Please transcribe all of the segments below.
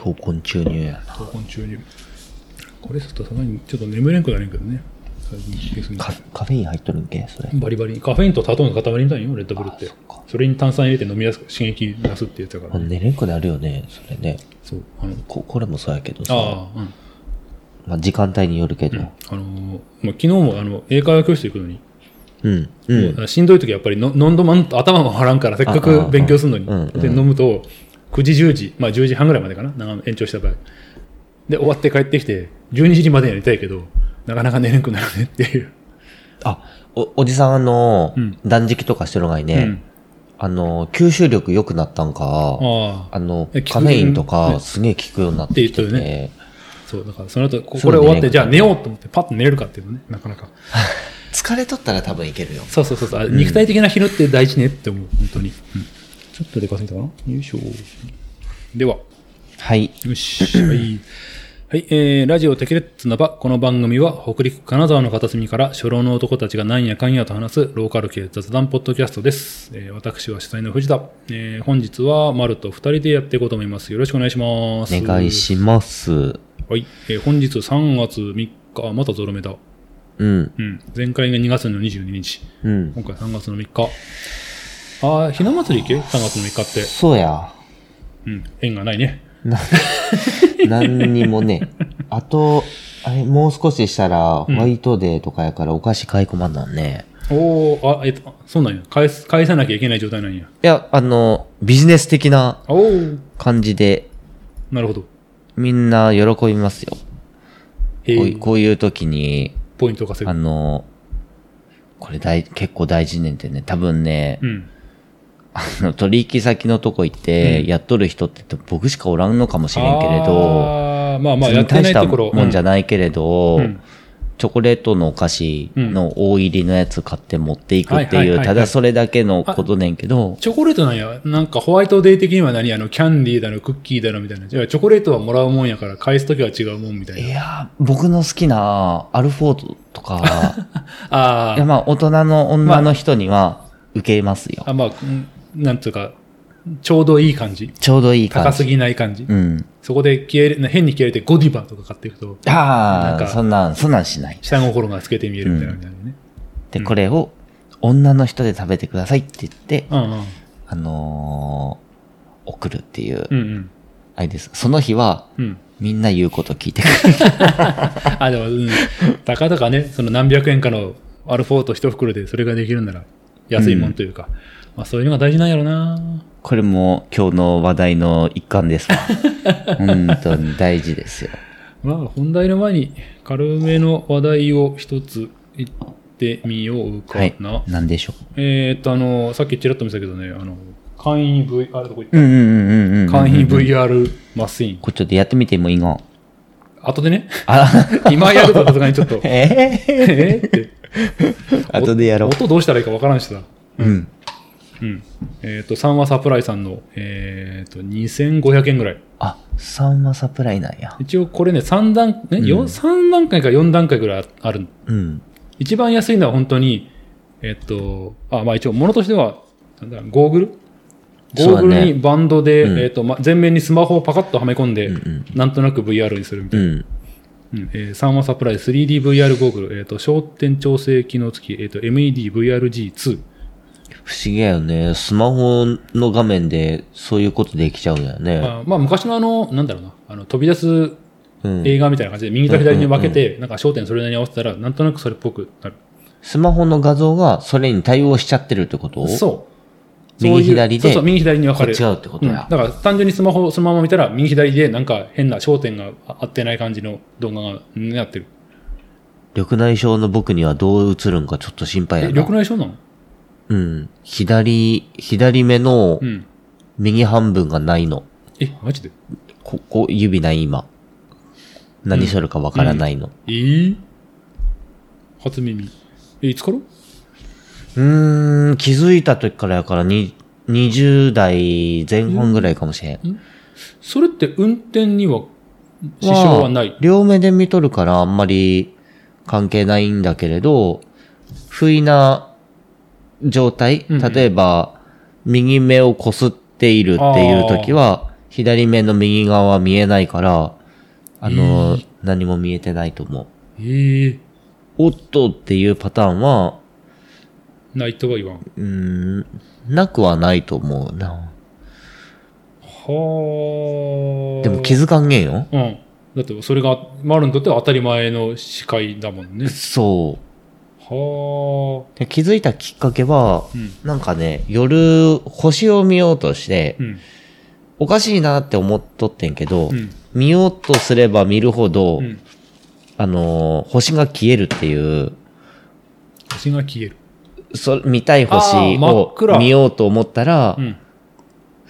闘魂注入やな。闘魂注入。これちょっとさすがにちょっと眠れんくなるんけどね。カカフェイン入っとるんけそれ。バリバリ。カフェインと砂糖の塊みたいよ、レッドブルってあそ。それに炭酸入れて飲みやすく刺激出すってやつだから、ね。寝れんくなるよね、それね。そう。あの、ここれもそうやけどさ。ああ、うん。まあ、時間帯によるけど。あのーまあ、昨日もあの英会話教室行くのに、うん。うん。しんどい時はやっぱりの飲んどまんと頭も張らんからせっかく勉強するのに、で飲むと9時10時まあ10時半ぐらいまでかな長延長した場合。で終わって帰ってきて12時までやりたいけどなかなか寝れんくなるねっていう、あ、お、おじさんあの、うん。断食とかしてるのがいね、うん。あの、吸収力良くなったんか、あああのカフェインとね。かすげえ効くようになってきてって言て、そうだからその後これ終わって、ねじゃあ寝ようと思ってパッと寝れるかっていうのねなかなか。疲れとったら多分いけるよ。そうそうそうそう、あ肉体的な疲労って大事ねって思う本当に、うんちょっとでかすぎたかな？よいしょでははい。よし。はい。はい、えー、ラジオテケレッツナバ。この番組は北陸金沢の片隅から初老の男たちがなんやかんやと話すローカル系雑談ポッドキャストです。えー、私は主催の藤田。えー、本日は丸と二人でやっていこうと思います。よろしくお願いします。お願いします。はい。えー、本日3月3日、あまたゾロ目だ。うん。うん。前回が2月の22日。うん。今回3月の3日。あー、ひな祭り行け ?3 月の3日って。そうや。うん。縁がないね。何にもね。あと、あれ、もう少ししたら、ホワイトデーとかやからお菓子買い込まんなんね。おー、あ、えっと、そうなんや。返す、返さなきゃいけない状態なんや。いや、あの、ビジネス的な感じで、なるほど。みんな喜びますよ。へこうこういう時に、ポイント稼あぐ。の、これ大、結構大事ねんってね、多分ね、うん。あの取引先のとこ行って、うんやっとる人って僕しかおらんのかもしれんけれど、まあまあ、やって大したないところ。もんじゃない。けれど、うんチョコレートのお菓子の大入りのやつ買って持っていくっていう、ただそれだけのことねんけど、チョコレートなんや。なんかホワイトデー的には何？あの、キャンディーだの、クッキーだのみたいな。じゃあチョコレートはもらうもんやから、返すときは違うもんみたいな。いや、僕の好きなアルフォートとか、あいやまあ大人の女の人には受けますよ。あ、あ、まあ、うんなんつうか、ちょうどいい感じ。ちょうどいい感じ。高すぎない感じ。うん。そこで気合い入れ変に気合い入れてゴディバとか買っていくと、ああ、そんなん、そんなんしない。下心が透けて見えるみたいな感じだよね。で、これを女の人で食べてくださいって言って、うんうん。あのー送るっていう、うんうん。あれです。その日は、うん。みんな言うこと聞いてくる。あ、でも、うん。たかだかね、その何百円かのアルフォート一袋でそれができるんなら、安いもんというか、まあそういうのが大事なんやろなこれも今日の話題の一環ですわ。本当に大事ですよ。まあ本題の前に軽めの話題を一つ言ってみようかはいな。。なんでしょえーっと、あの、さっきちらっと見せたけどね、あの、簡易 V、あれどこ行っう。うんうんうんうんうん。た簡易 VR マシン。これちょっとやってみてもいいが。後でね、あ 今やるとさすがにちょっと、ええーって。ー、後でやろう。音どうしたらいいかわからんしさ。うん。うん。えっ、と、三話サプライさんの、えっ、と、2500円ぐらい。あ、3はサプライなんや。一応これね、3段、ね、よ三段階か4段階ぐらいある。うん。一番安いのは本当に、えっ、と、あ、まあ一応、ものとしては、なんだ、ゴーグル？ゴーグルにバンドで、うんえっ、と、ま、前面にスマホをパカッとはめ込んで、うんうんなんとなく VR にするみたいな。うん。うんえー、三話サプライ 3DVR ゴーグル、えっ、と、焦点調整機能付き、えっ、と、MEDVRG2。不思議やよね。スマホの画面でそういうことできちゃうんだよね。まあ、まあ、昔のあの、なんだろうな、あの、飛び出すうん。映画みたいな感じで、右と左に分けて、なんか焦点それなりに合わせたら、なんとなくそれっぽくなる。スマホの画像がそれに対応しちゃってるってこと？そう。右左でそうそう、右左に分かれる。こっち合うってことやうんだから単純にスマホそのまま見たら、右左でなんか変な焦点が合ってない感じの動画がうんなってる。緑内障の僕にはどう映るんかちょっと心配え、やな。緑内障なの？うん。左、左目のうん。右半分がないの。え、マジで？ここ、指ない今。何するかわからないの。えー、初耳。え、いつから？うーん、気づいた時からやからに、20代前半ぐらいかもしれん。それって運転には支障はない？両目で見とるからあんまり関係ないんだけれど、不意な状態、例えば、右目をこすっているっていう時は、左目の右側は見えないから、あの、何も見えてないと思う。ええおっとっていうパターンは、ないとは言わん。はうーん、なくはないと思うな。あ。でも気づかんげんよ。うん。だってそれが、マルにとっては当たり前の視界だもんね。そう。はで気づいたきっかけはあ。、うん。なんかね、夜星を見ようとして、うん。おかしいなって思っとってんけど、うん。見ようとすれば見るほど、うん。あのー星が消えるっていう、星が消える。そ見たい星を暗見ようと思ったら、うん。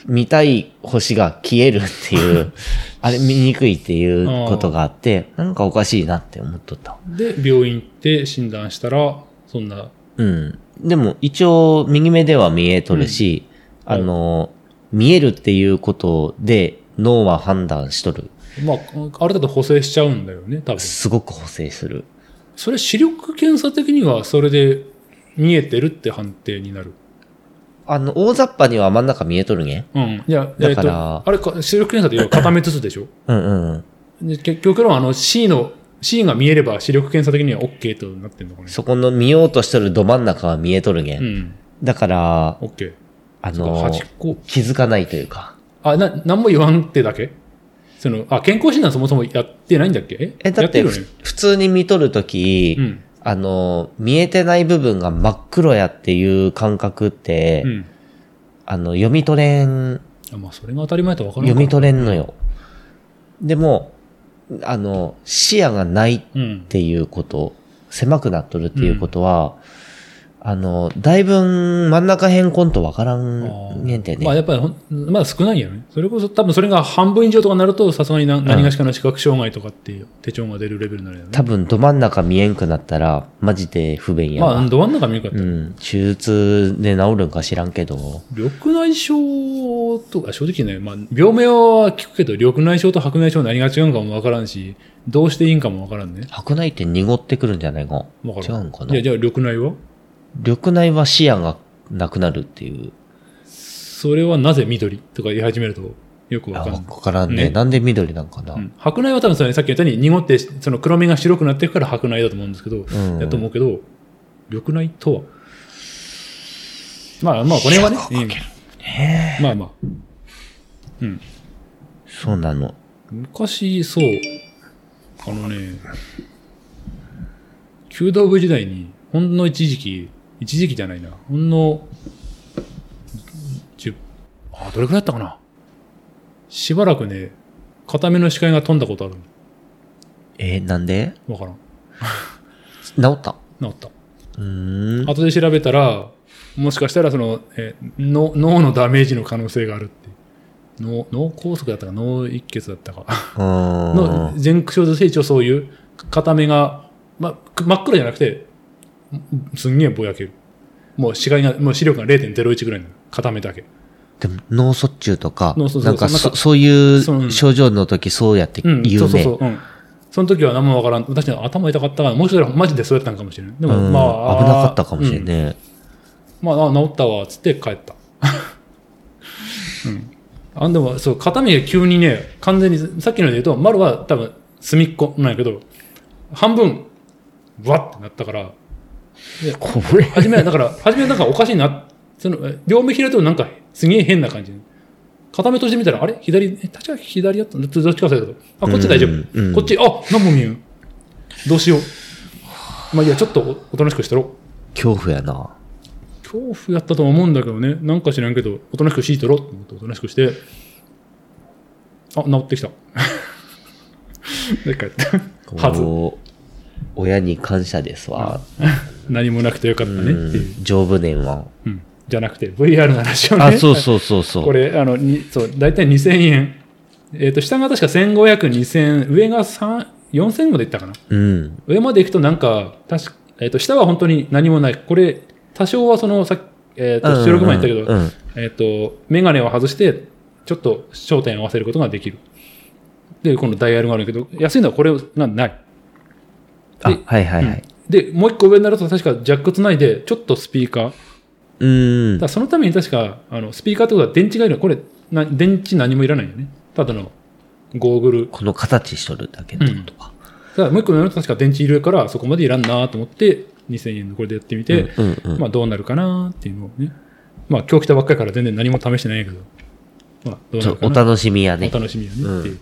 見たい星が消えるっていう、あれ見にくいっていうことがあって、なんかおかしいなって思っとった。で、病院行って診断したら、そんな、うん。でも一応右目では見えとるし、うんあの、見えるっていうことで脳は判断しとる。まあ、ある程度補正しちゃうんだよね、多分。すごく補正する。それ視力検査的にはそれで見えてるって判定になる。あの、大雑把には真ん中見えとるね。うん。いや、だからえっと、あれか、視力検査で要は片目ずつでしょ？うんうんうん。で結局はあの C の、C が見えれば視力検査的には OK となってんのかね。そこの見ようとしとるど真ん中は見えとるね。うん。だから、OK。あの。気づかないというか。あ、な、何も言わんってだけ？その、あ、健康診断そもそもやってないんだっけ？え、だってふやってるよね。普通に見とるとき、うん。あの、見えてない部分が真っ黒やっていう感覚って、うん。あの、読み取れん、あまあ、それが当たり前と分か読み取れん。んのよ。でも、あの、視野がないっうん。ていうこと、狭くなっとるっていうことは、あの、だいぶ真ん中辺コンとわからんねんてね。まあやっぱりまだ少ないよね。それこそ多分それが半分以上とかになると、さすがにな何がしかの視覚障害とかっていう手帳が出るレベルになるよね。多分ど真ん中見えんくなったら、マジで不便やわ。まあ、ど真ん中見るかったらうん。手術で治るんか知らんけど、緑内障とか、正直ね、まあ、病名は聞くけど、緑内障と白内障何が違うかもわからんし、どうしていいんかもわからんね。白内って濁ってくるんじゃないかわからん。違うんかな？や、じゃあ緑内は？緑内は視野がなくなるっていう。それはなぜ緑とか言い始めると、よくわかんない。からんねねなんで緑なんかな、うん白内は多分それさっき言ったように濁って、その黒目が白くなっていくから白内だと思うんですけど、んやと思うけど、緑内とは？まあまあ、これはね。うんまあまあ。うん。そうなの。昔、そう、あのね、弓道部時代に、ほんの一時期、一時期じゃないな、ほんの、十、あ、どれくらいだったかな？しばらくね、片目の視界が飛んだことあるえーなんで？の。わからん。治った？治った。うーん。後で調べたら、もしかしたらその、え脳脳のダメージの可能性があるって。脳、脳梗塞だったか？脳一血だったか。のう前駆症性一応そういう片目が、ま、真っ黒じゃなくて、すんげえぼやける。もう視界が、もう視力が0.01ぐらいなの。片目だけ。でも脳卒中とか、そうなんかそそういそうう症状の時そうやってうん、言うね。そうそうそう。うん。その時は何もわからん。確かに頭痛かったから、もしかしたらマジでそうやったんかもしれない。でも、うんまあ、危なかったかもしれうんねまあ、あ治ったわ、つって帰った。うん。あ、でも、そう、片目が急にね、完全に、さっきので言うと、丸は多分、隅っこなんやけど、半分、ブワッてなったから、でこれ。初めは、だから、初めはなんかおかしいな、その、え両目開いてるとなんか、すげえ変な感じ。片目閉じてみたら、あれ？左、え、確か左やったんだどっちか忘れたけど。あ、こっち大丈夫。うんうんこっち、あ、何も見えん。どうしよう。まあいいや、ちょっとおおとなしくしたろ。恐怖やな。恐怖やったとは思うんだけどね。なんか知らんけど、おとなしくシートろと思っておとなしくして、あ、治ってきた。で、帰った。はず。親に感謝ですわ。何もなくてよかったねっていう。うん丈夫ねんわ。うん。じゃなくて、VR の話をね。あ、そうそうそうそう。これ、あの、にそう、だいたい2000円。えっ、と、下が確か1500、2000、上が3、4000までいったかな。うん。上まで行くとなんか、確か、えっ、と、下は本当に何もない。これ、多少はその、さっきえっ、と、収録前に言ったけど、うんうんえっ、と、メガネを外して、ちょっと焦点を合わせることができる。で、このダイヤルがあるけど、安いのはこれがない。あ、はいはいはい。で、もう一個上になると確かジャックつないで、ちょっとスピーカー。うん。らそのために確か、あの、スピーカーってことは電池がいる。これ、な電池何もいらないよね。ただのゴーグル。この形しとるだけってことか。ただもう一個のやると確か電池いるからそこまでいらんなと思って2000円のこれでやってみて、うんうんうんまあどうなるかなっていうのをね。まあ今日来たばっかりから全然何も試してないけど。まあどうなるかな。楽しみやねお。楽しみやねっていう。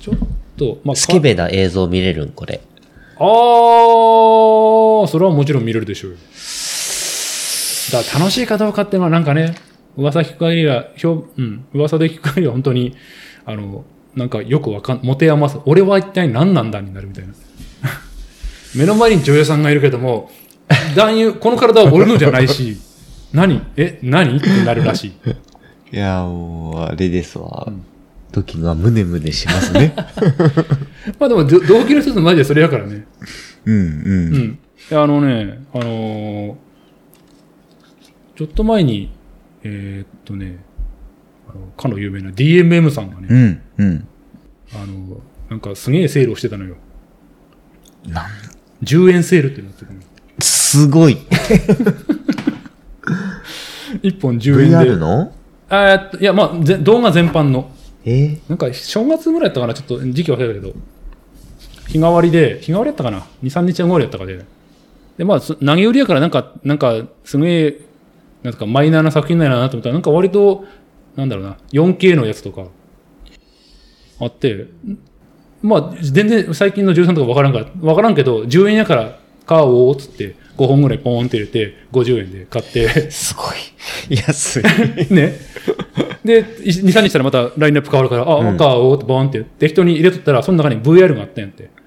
ちょっと、まあ、スケベな映像見れるん、これ。あー、それはもちろん見れるでしょうよ。だから楽しいかどうかっていうのはなんかね、噂聞く限りは、ひょうん、噂で聞く限りは本当に、あの、なんかよくわかん、持て余す。俺は一体何なんだになるみたいな。目の前に女優さんがいるけども、男優、この体は俺のじゃないし、何？え何？ってなるらしい。いや、もう、あれですわ。時がムネムネしますね。まあでも、ど動機の一つマジでそれやからね。うんう。うんん。いやあのね、あのーちょっと前に、えーっとね、あの、かの有名な DMM さんがね、うんうん。あの、なんかすげえセールをしてたのよ。なん？10円セールってなってたの。すごい。1本10円で。VR の？あいや、まあ、ぜ動画全般の。え？なんか、正月ぐらいやったかなちょっと時期忘れたけど。日替わりで、日替わりやったかな ?2、3日後ぐらいやったかで。で、まあ、投げ売りやからなんか、なんか、すげえ、なんかマイナーな作品なんやなと思ったら、なんか割と、なんだろうな、4K のやつとか、あって、まあ、全然最近の13とかわからんから、わからんけど、10円やから買おうっつって、5本ぐらいポーンって入れて、50円で買って、すごい。安い。ね。で、2、3日したらまたラインナップ変わるから、あ、うん買おうってボーンって適当に入れとったら、その中に VR があったんやって。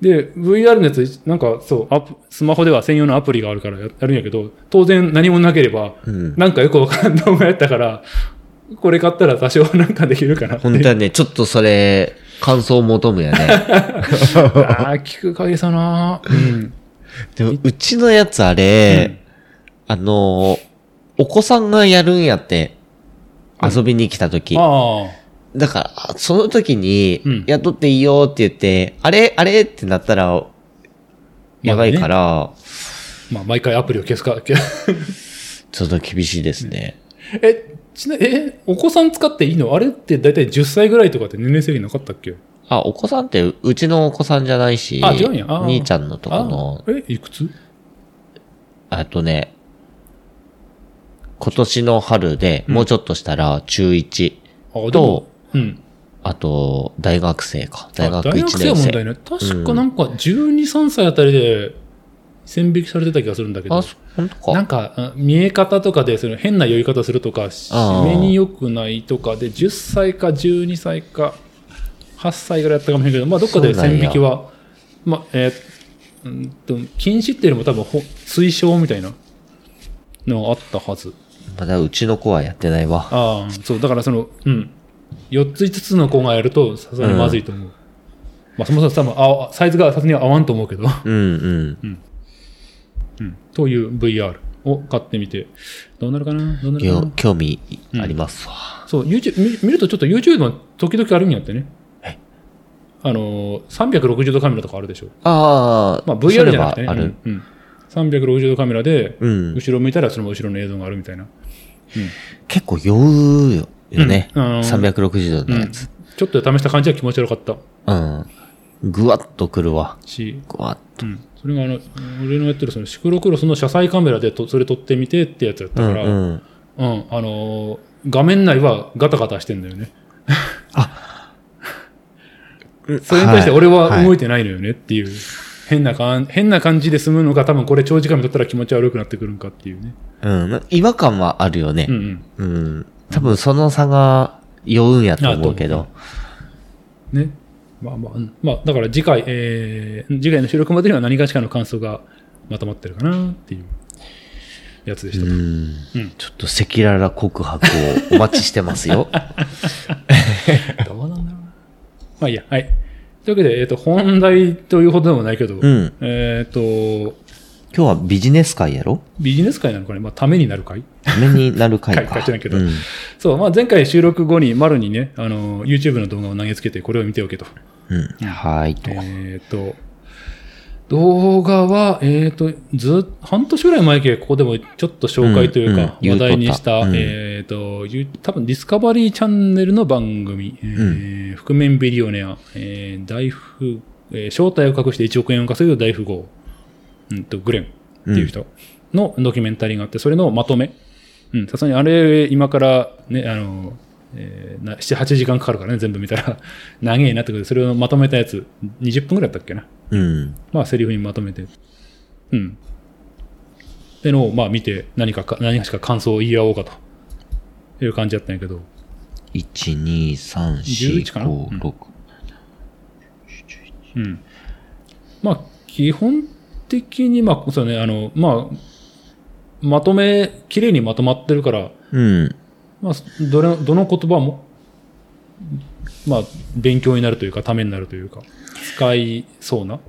で、VR のやつ、なんかそうアプ、スマホでは専用のアプリがあるからややるんやけど、当然何もなければ、うん。なんかよくわからん動画やったから、これ買ったら多少なんかできるかなって。本当はね、ちょっとそれ、感想を求むやね。ああ、聞く限りさなうん。でも、うちのやつあれ、あの、お子さんがやるんやって、遊びに来た時。あだから、その時にうん、雇っていいよって言って、あれあれってなったら、やばいから、あ、まあ、毎回アプリを消すか。消ちょっと厳しいですね。え、ちな、え、お子さん使っていいの？あれって大体10歳ぐらいとかって年齢制限なかったっけ？あ、お子さんってう、うちのお子さんじゃないし、あ違うんや。兄ちゃんのとこの、あえ、いくつ？あとね、今年の春で、もうちょっとしたら中1、あ、でもと、うん。あと、大学生か。大学1あ大学生問題ない。確かなんか12、3歳あたりで線引きされてた気がするんだけど。あ、。そなんか。見え方とかで、その変な酔い方するとか、締めに良くないとかで、10歳か12歳か、8歳ぐらいやったかもしれないけど、まあ、どっかで線引きは、まあ、えーうんと、禁止っていうよりも多分ほ、推奨みたいなのがあったはず。まだうちの子はやってないわ。ああ、そう、だからその、うん。4つ5つの子がやると、さすがにまずいと思う。まあ、そもそも多分あ、サイズがさすがに合わんと思うけど。うんうん。うん。という VR を買ってみて、どうなるかな？どうなるかよな？興味ありますわ。そう、YouTube、見見るとちょっと YouTube の時々あるんやってね。あのー、360度カメラとかあるでしょ。ああ、まあ VR じゃなくてね。ある。うん。うん360度カメラで、うん。後ろ向いたらその後ろの映像があるみたいな。結構酔うよね。うんあのー360度のやつ。ちょっと試した感じは気持ち悪かったうん。ぐわっとくるわ。し、ぐわっと。うん。それがあの、俺のやってるそのシクロクロスの車載カメラでとそれ撮ってみてってやつやったから、うんうん。うん、あのー画面内はガタガタしてんだよね。それに対して俺は動いてないのよねっていう、変なかん、変な感じで済むのが多分これ長時間見とったら気持ち悪くなってくるんかっていうね。うん。ま違和感はあるよねう。んうん。多分その差が酔うんやと思うけど。うん。ね。まあまあ、うんまあ、だから次回、えー、次回の収録までには何かしかの感想がまとまってるかなっていうやつでしたと。うん。うんちょっと赤裸々告白をお待ちしてますよ。どうなんだろうな。まあいいや、はい。というわけで、えっ、と、本題というほどでもないけど、うん。えっ、と、今日はビジネス会やろ？ビジネス会なのかね、まあ、ためになる会？ためになる会会か。会じゃないけどうん。そう、まあ、前回収録後に、丸にね、あの、YouTube の動画を投げつけて、これを見ておけと。うん。はい。と。えっ、と、動画は、えっ、と、ずっ半年ぐらい前けここでもちょっと紹介というか、うんうん。話題にした、言うん。えっ、と、ゆ多分ディスカバリーチャンネルの番組、えー覆面ビリオネア、えー大富、えー正体を隠して1億円を稼ぐ大富豪、うんと、グレンっていう人のドキュメンタリーがあって、それのまとめ。うん、さすがにあれ、今からね、あの、えーな7、8時間かかるからね、全部見たら。長いなってことで、それをまとめたやつ、20分ぐらいだったっけな。うん。まあ、セリフにまとめて。うん。ってのを、まあ、見て、何かか、何かしか感想を言い合おうかと。いう感じだったんやけど。1、2、3、4、11かな5、6。うん。まあ、基本的に、まあ、そうね、あの、まあ、まとめ、綺麗にまとまってるから、うん。まあ、どれ、どの言葉も、まあ、勉強になるというか、ためになるというか、使いそうな。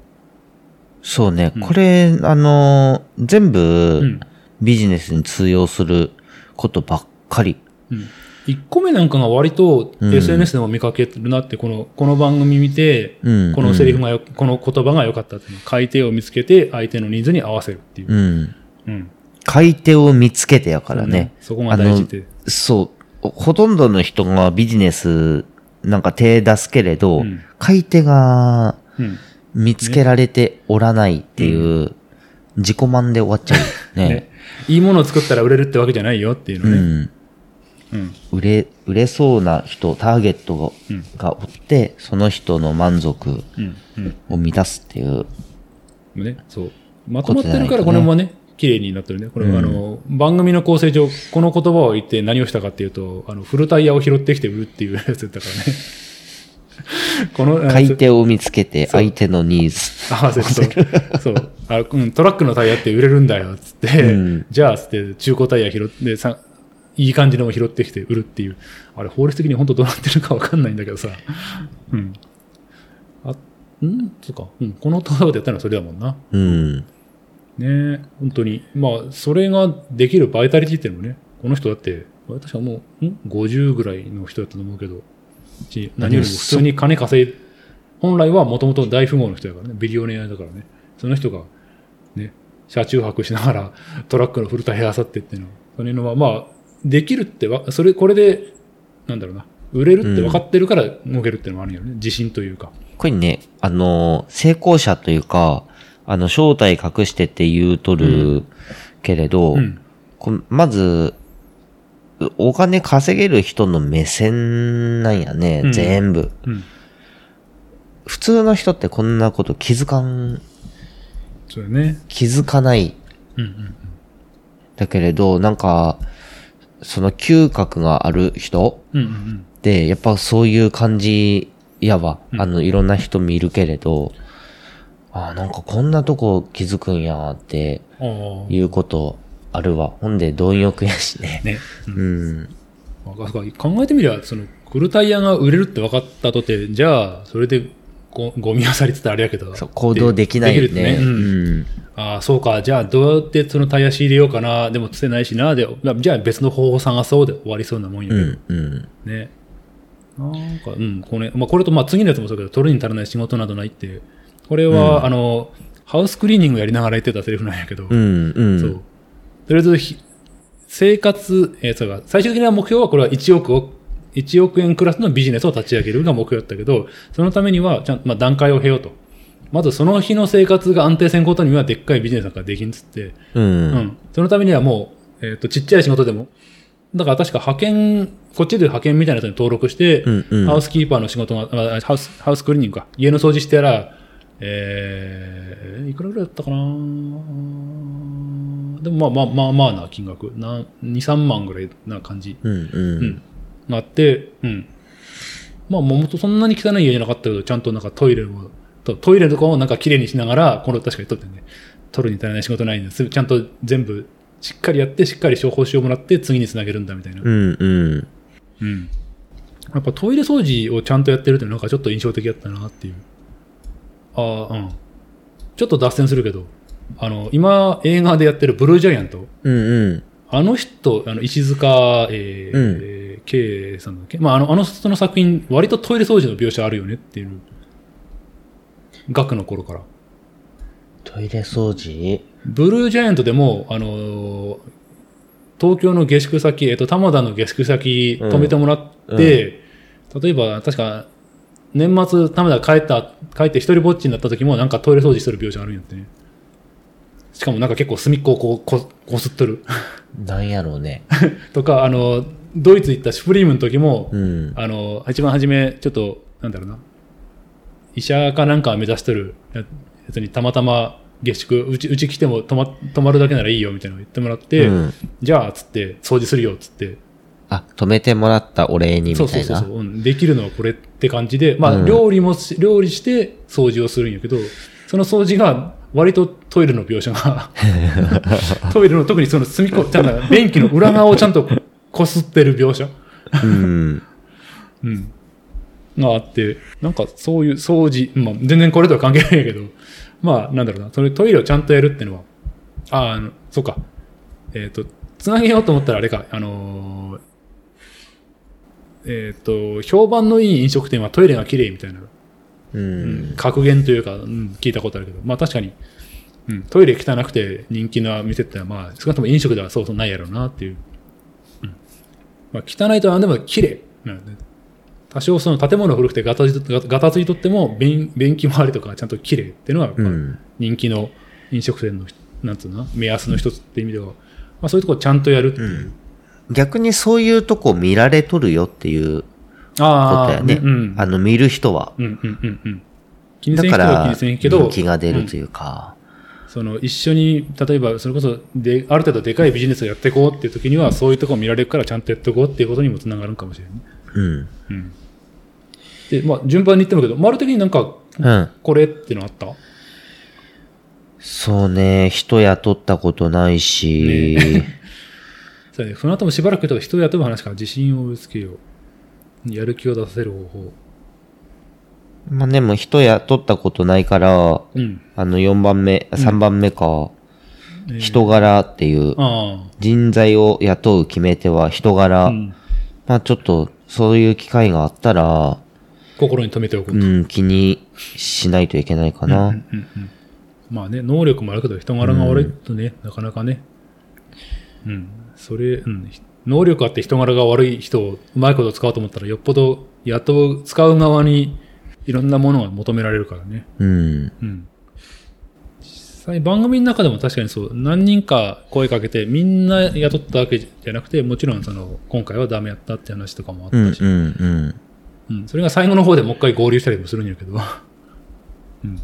そうね。うんこれ、あのー全う部ん。ビジネスに通用することばっかり。うん。1個目なんかが割とうん SNS でも見かけるなって、この、この番組見て、うん。このセリフがよ、この言葉が良かったっていうの買い手を見つけて、相手のニーズに合わせるっていう。うん。うん。買い手を見つけてやからね。そこが大事で。そう。ほとんどの人がビジネスなんか手出すけれど、うん買い手がうん。見つけられておらないっていう、自己満で終わっちゃう。ね。ね。いいものを作ったら売れるってわけじゃないよっていうのね。うん。うん。売れ、売れそうな人、ターゲットうん。がおって、その人の満足。を満たすっていう。ね、そう。まとまってるから、これもね、綺麗になってるね。これは、うんあの、番組の構成上、この言葉を言って何をしたかっていうと、あの、フルタイヤを拾ってきて売るっていうやつだったからね。この、あ買い手を見つけて、相手のニーズ。合わせると、そうあ、うん、トラックのタイヤって売れるんだよ、つって、うんじゃあ、つって、中古タイヤ拾って、さ、いい感じのを拾ってきて売るっていう。あれ、法律的に本当どうなってるかわかんないんだけどさ。うん。あ、んそっか。うん。この言葉でやったのはそれだもんな。うん。ねえ、本当に。まあ、それができるバイタリティっていうのもね、この人だって、私はもう、ん ?50 ぐらいの人だったと思うけど、し何よりも普通に金稼い、本来はもともと大富豪の人だからね、ビリオネアだからね、その人が、ね、車中泊しながらトラックのフルタイヤあさってっていうのは、それのは、まあ、できるってわ、それ、これで、なんだろうな、売れるって分かってるから動けるっていうのもあるよね、自信というか。これね、あの、成功者というか、あの、正体隠してって言うとるけれど、うん。こまず、お金稼げる人の目線なんやね、うん全部。うん。普通の人ってこんなこと気づかん、そうだね。気づかない。うんうんだけれど、なんか、その嗅覚がある人うん。うんうんで、やっぱそういう感じやわ。うんあの、いろんな人見るけれど、ああ、なんかこんなとこ気づくんやって。いうことあるわ。ほんで、貪欲やしね。ね。うんうん。考えてみりゃ、その、フルタイヤが売れるって分かったとて、じゃあ、それでゴゴミ漁りってたらあれやけど。そう、行動できないよね。できるってね。うん。うん。ああ、そうか。じゃあ、どうやってそのタイヤ仕入れようかな。でも、つてないしな。で、じゃあ別の方法探そうで終わりそうなもんやけど。うん。うん。ね。なんか、うん、これ、まあ、これと、まあ、次のやつもそうだけど、取るに足らない仕事などないっていう。これは、うんあの、ハウスクリーニングやりながら言ってたセリフなんやけど。うん。うん。そう。とりあえずひ、生活、えーそうか、最終的な目標はこれは1億を、1億円クラスのビジネスを立ち上げるが目標だったけど、そのためには、ちゃんまあ、段階を経ようと。まずその日の生活が安定せんことにはでっかいビジネスなんかできんっつって、う。うんん。そのためにはもう、えっ、と、ちっちゃい仕事でも、だから確か派遣、こっちで派遣みたいなやつに登録して、うん。うん。ハウスキーパーの仕事が、あハウス、ハウスクリーニングか。家の掃除してやら、えー、いくらぐらいだったかな？でもまあまあまあまあな金額。な、2、3万ぐらいな感じ。うん。ううんん。。があって、うん。まあもとそんなに汚い家じゃなかったけど、ちゃんとなんかトイレを、とトイレとかをなんか綺麗にしながら、これ確かに撮ってね、取るに足りない仕事ないんです。ちゃんと全部しっかりやって、しっかり報酬をもらって次につなげるんだみたいな。うん。うん。うん。やっぱトイレ掃除をちゃんとやってるってなんかちょっと印象的だったなっていう。ああ、うん。ちょっと脱線するけど、あの、今映画でやってるブルージャイアント、うん。うん。あの人、あの、石塚、えーうんえー K さんだっけ？まあ、あの、あの人の作品、割とトイレ掃除の描写あるよねっていう。学の頃から。トイレ掃除？ブルージャイアントでも、あのー東京の下宿先、えっと、玉田の下宿先うん泊めてもらって、例えば、確か、年末、玉田帰った、帰って一人ぼっちになった時も、なんかトイレ掃除してる描写あるんやってね。しかもなんか結構隅っこをこう、こ、こすっとる。なんやろうね。とか、あの、ドイツ行ったシュプリームの時も、うん。あの、一番初め、ちょっと、なんだろうな、医者かなんかを目指してるややつにたまたま下宿、うち、うち来ても泊ま、泊まるだけならいいよみたいなのを言ってもらって、うんじゃあ、つって、掃除するよ、つって。あ、止めてもらったお礼にみたいうな。そそうそうそう、うん。できるのはこれって感じで、まあ、うん料理もし、料理して掃除をするんやけど、その掃除が、割とトイレの描写が、トイレの特にその隅っこ、ちゃんと便器の裏側をちゃんとこすってる描写。うん。うん。があって、なんかそういう掃除、まあ全然これとは関係ないけど、まあなんだろうな、それトイレをちゃんとやるっていうのは、ああ、そうか。えっ、と、つなげようと思ったらあれか、あのーえっ、と、評判のいい飲食店はトイレが綺麗みたいな、うん。格言というか、うん、聞いたことあるけど、まあ確かに、うん、トイレ汚くて人気な店ってのは、まあ少なくとも飲食ではそうそうないやろうなっていう。うん。まあ汚いとはでも綺麗なんで、多少その建物古くてガタついとっても、便便器周りとかちゃんと綺麗っていうのは。人気の飲食店の、なんつうのな目安の一つって意味では、まあそういうところちゃんとやるっていう。逆にそういうとこ見られとるよっていうことあやね。うん、あの、見る人は。うん、うん、うん、うん。気にせだからん人は気にせんけど、人気が出るというか。その一緒に、例えばそれこそで、ある程度でかいビジネスをやっていこうっていう時には、そういうところ見られるからちゃんとやっていこうっていうことにもつながるかもしれない。うん。うん。で、まあ、順番に言ってもけど、丸的になんか、うん。これっていうのあった？そうね。人雇ったことないし。そうね、その後もしばらく人を雇う話から自信を植え付けよう。やる気を出させる方法。まあでも人雇ったことないから、うん。あの4番目、3番目か、えー人柄っていう、あ人材を雇う決め手は人柄。あ、うん。まあちょっと、そういう機会があったら、心に留めておく。うん、気にしないといけないかな。うんうんうんまあね、能力もあるけど人柄が悪いとね、なかなかね。うん。それ、うん。能力あって人柄が悪い人をうまいこと使おうと思ったら、よっぽど雇う、使う側にいろんなものが求められるからね。うん。うん。実際番組の中でも確かにそう、何人か声かけてみんな雇ったわけじゃなくて、もちろんその、今回はダメやったって話とかもあったし、うん、うん、うん。うん、それが最後の方でもう一回合流したりもするんやけど。うん。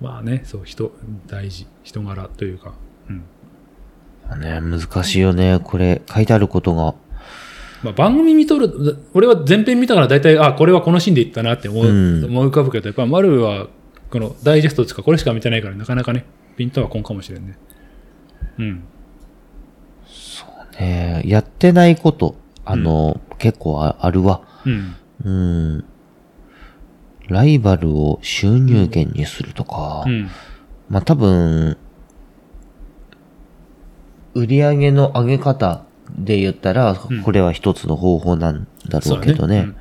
まあね、そう、人、大事。人柄というか。ね、難しいよね。これ、書いてあることが。まあ番組見とる、俺は前編見たから大体、あ、これはこのシーンで言ったなって思う、うん思い浮かぶけど、やっぱ丸は、このダイジェストとかこれしか見てないから、なかなかね、ピントはこんかもしれんね。うん。ねやってないこと、あの、結構ああるわ。うん。うん。ライバルを収入源にするとか、うん。まあ多分、売り上げの上げ方で言ったら、うんこれは一つの方法なんだろそううけどね。うん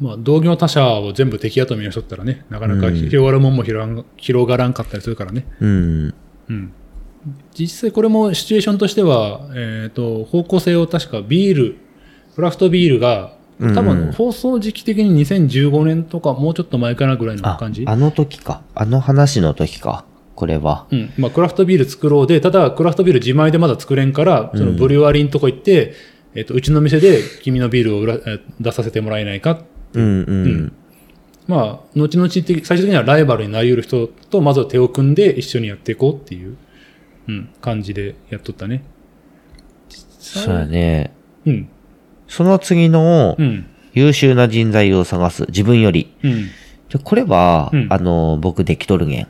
まあ、同業他社を全部敵雇いにしとったらね、なかなかうん広がるもんも広がん広がらんかったりするからね。うん。うん。実際これもシチュエーションとしては、えっ、と、方向性を確かビール、クラフトビールが、多うん分放送時期的に2015年とかもうちょっと前かなぐらいのあ感じ、あの時か。あの話の時か。これは。うん。まあ、クラフトビール作ろうで、ただ、クラフトビール自前でまだ作れんから、そのブリュワリーのとこ行って、えっ、と、うちの店で君のビールを売らえー出させてもらえないか。うんうん。うんまあ、後々的、最終的にはライバルになり得る人と、まずは手を組んで一緒にやっていこうっていう、うん、感じでやっとったね。そうやね。うん。その次のうん。優秀な人材を探す。自分より。うん。でこれは、うんあの、僕できとるげん。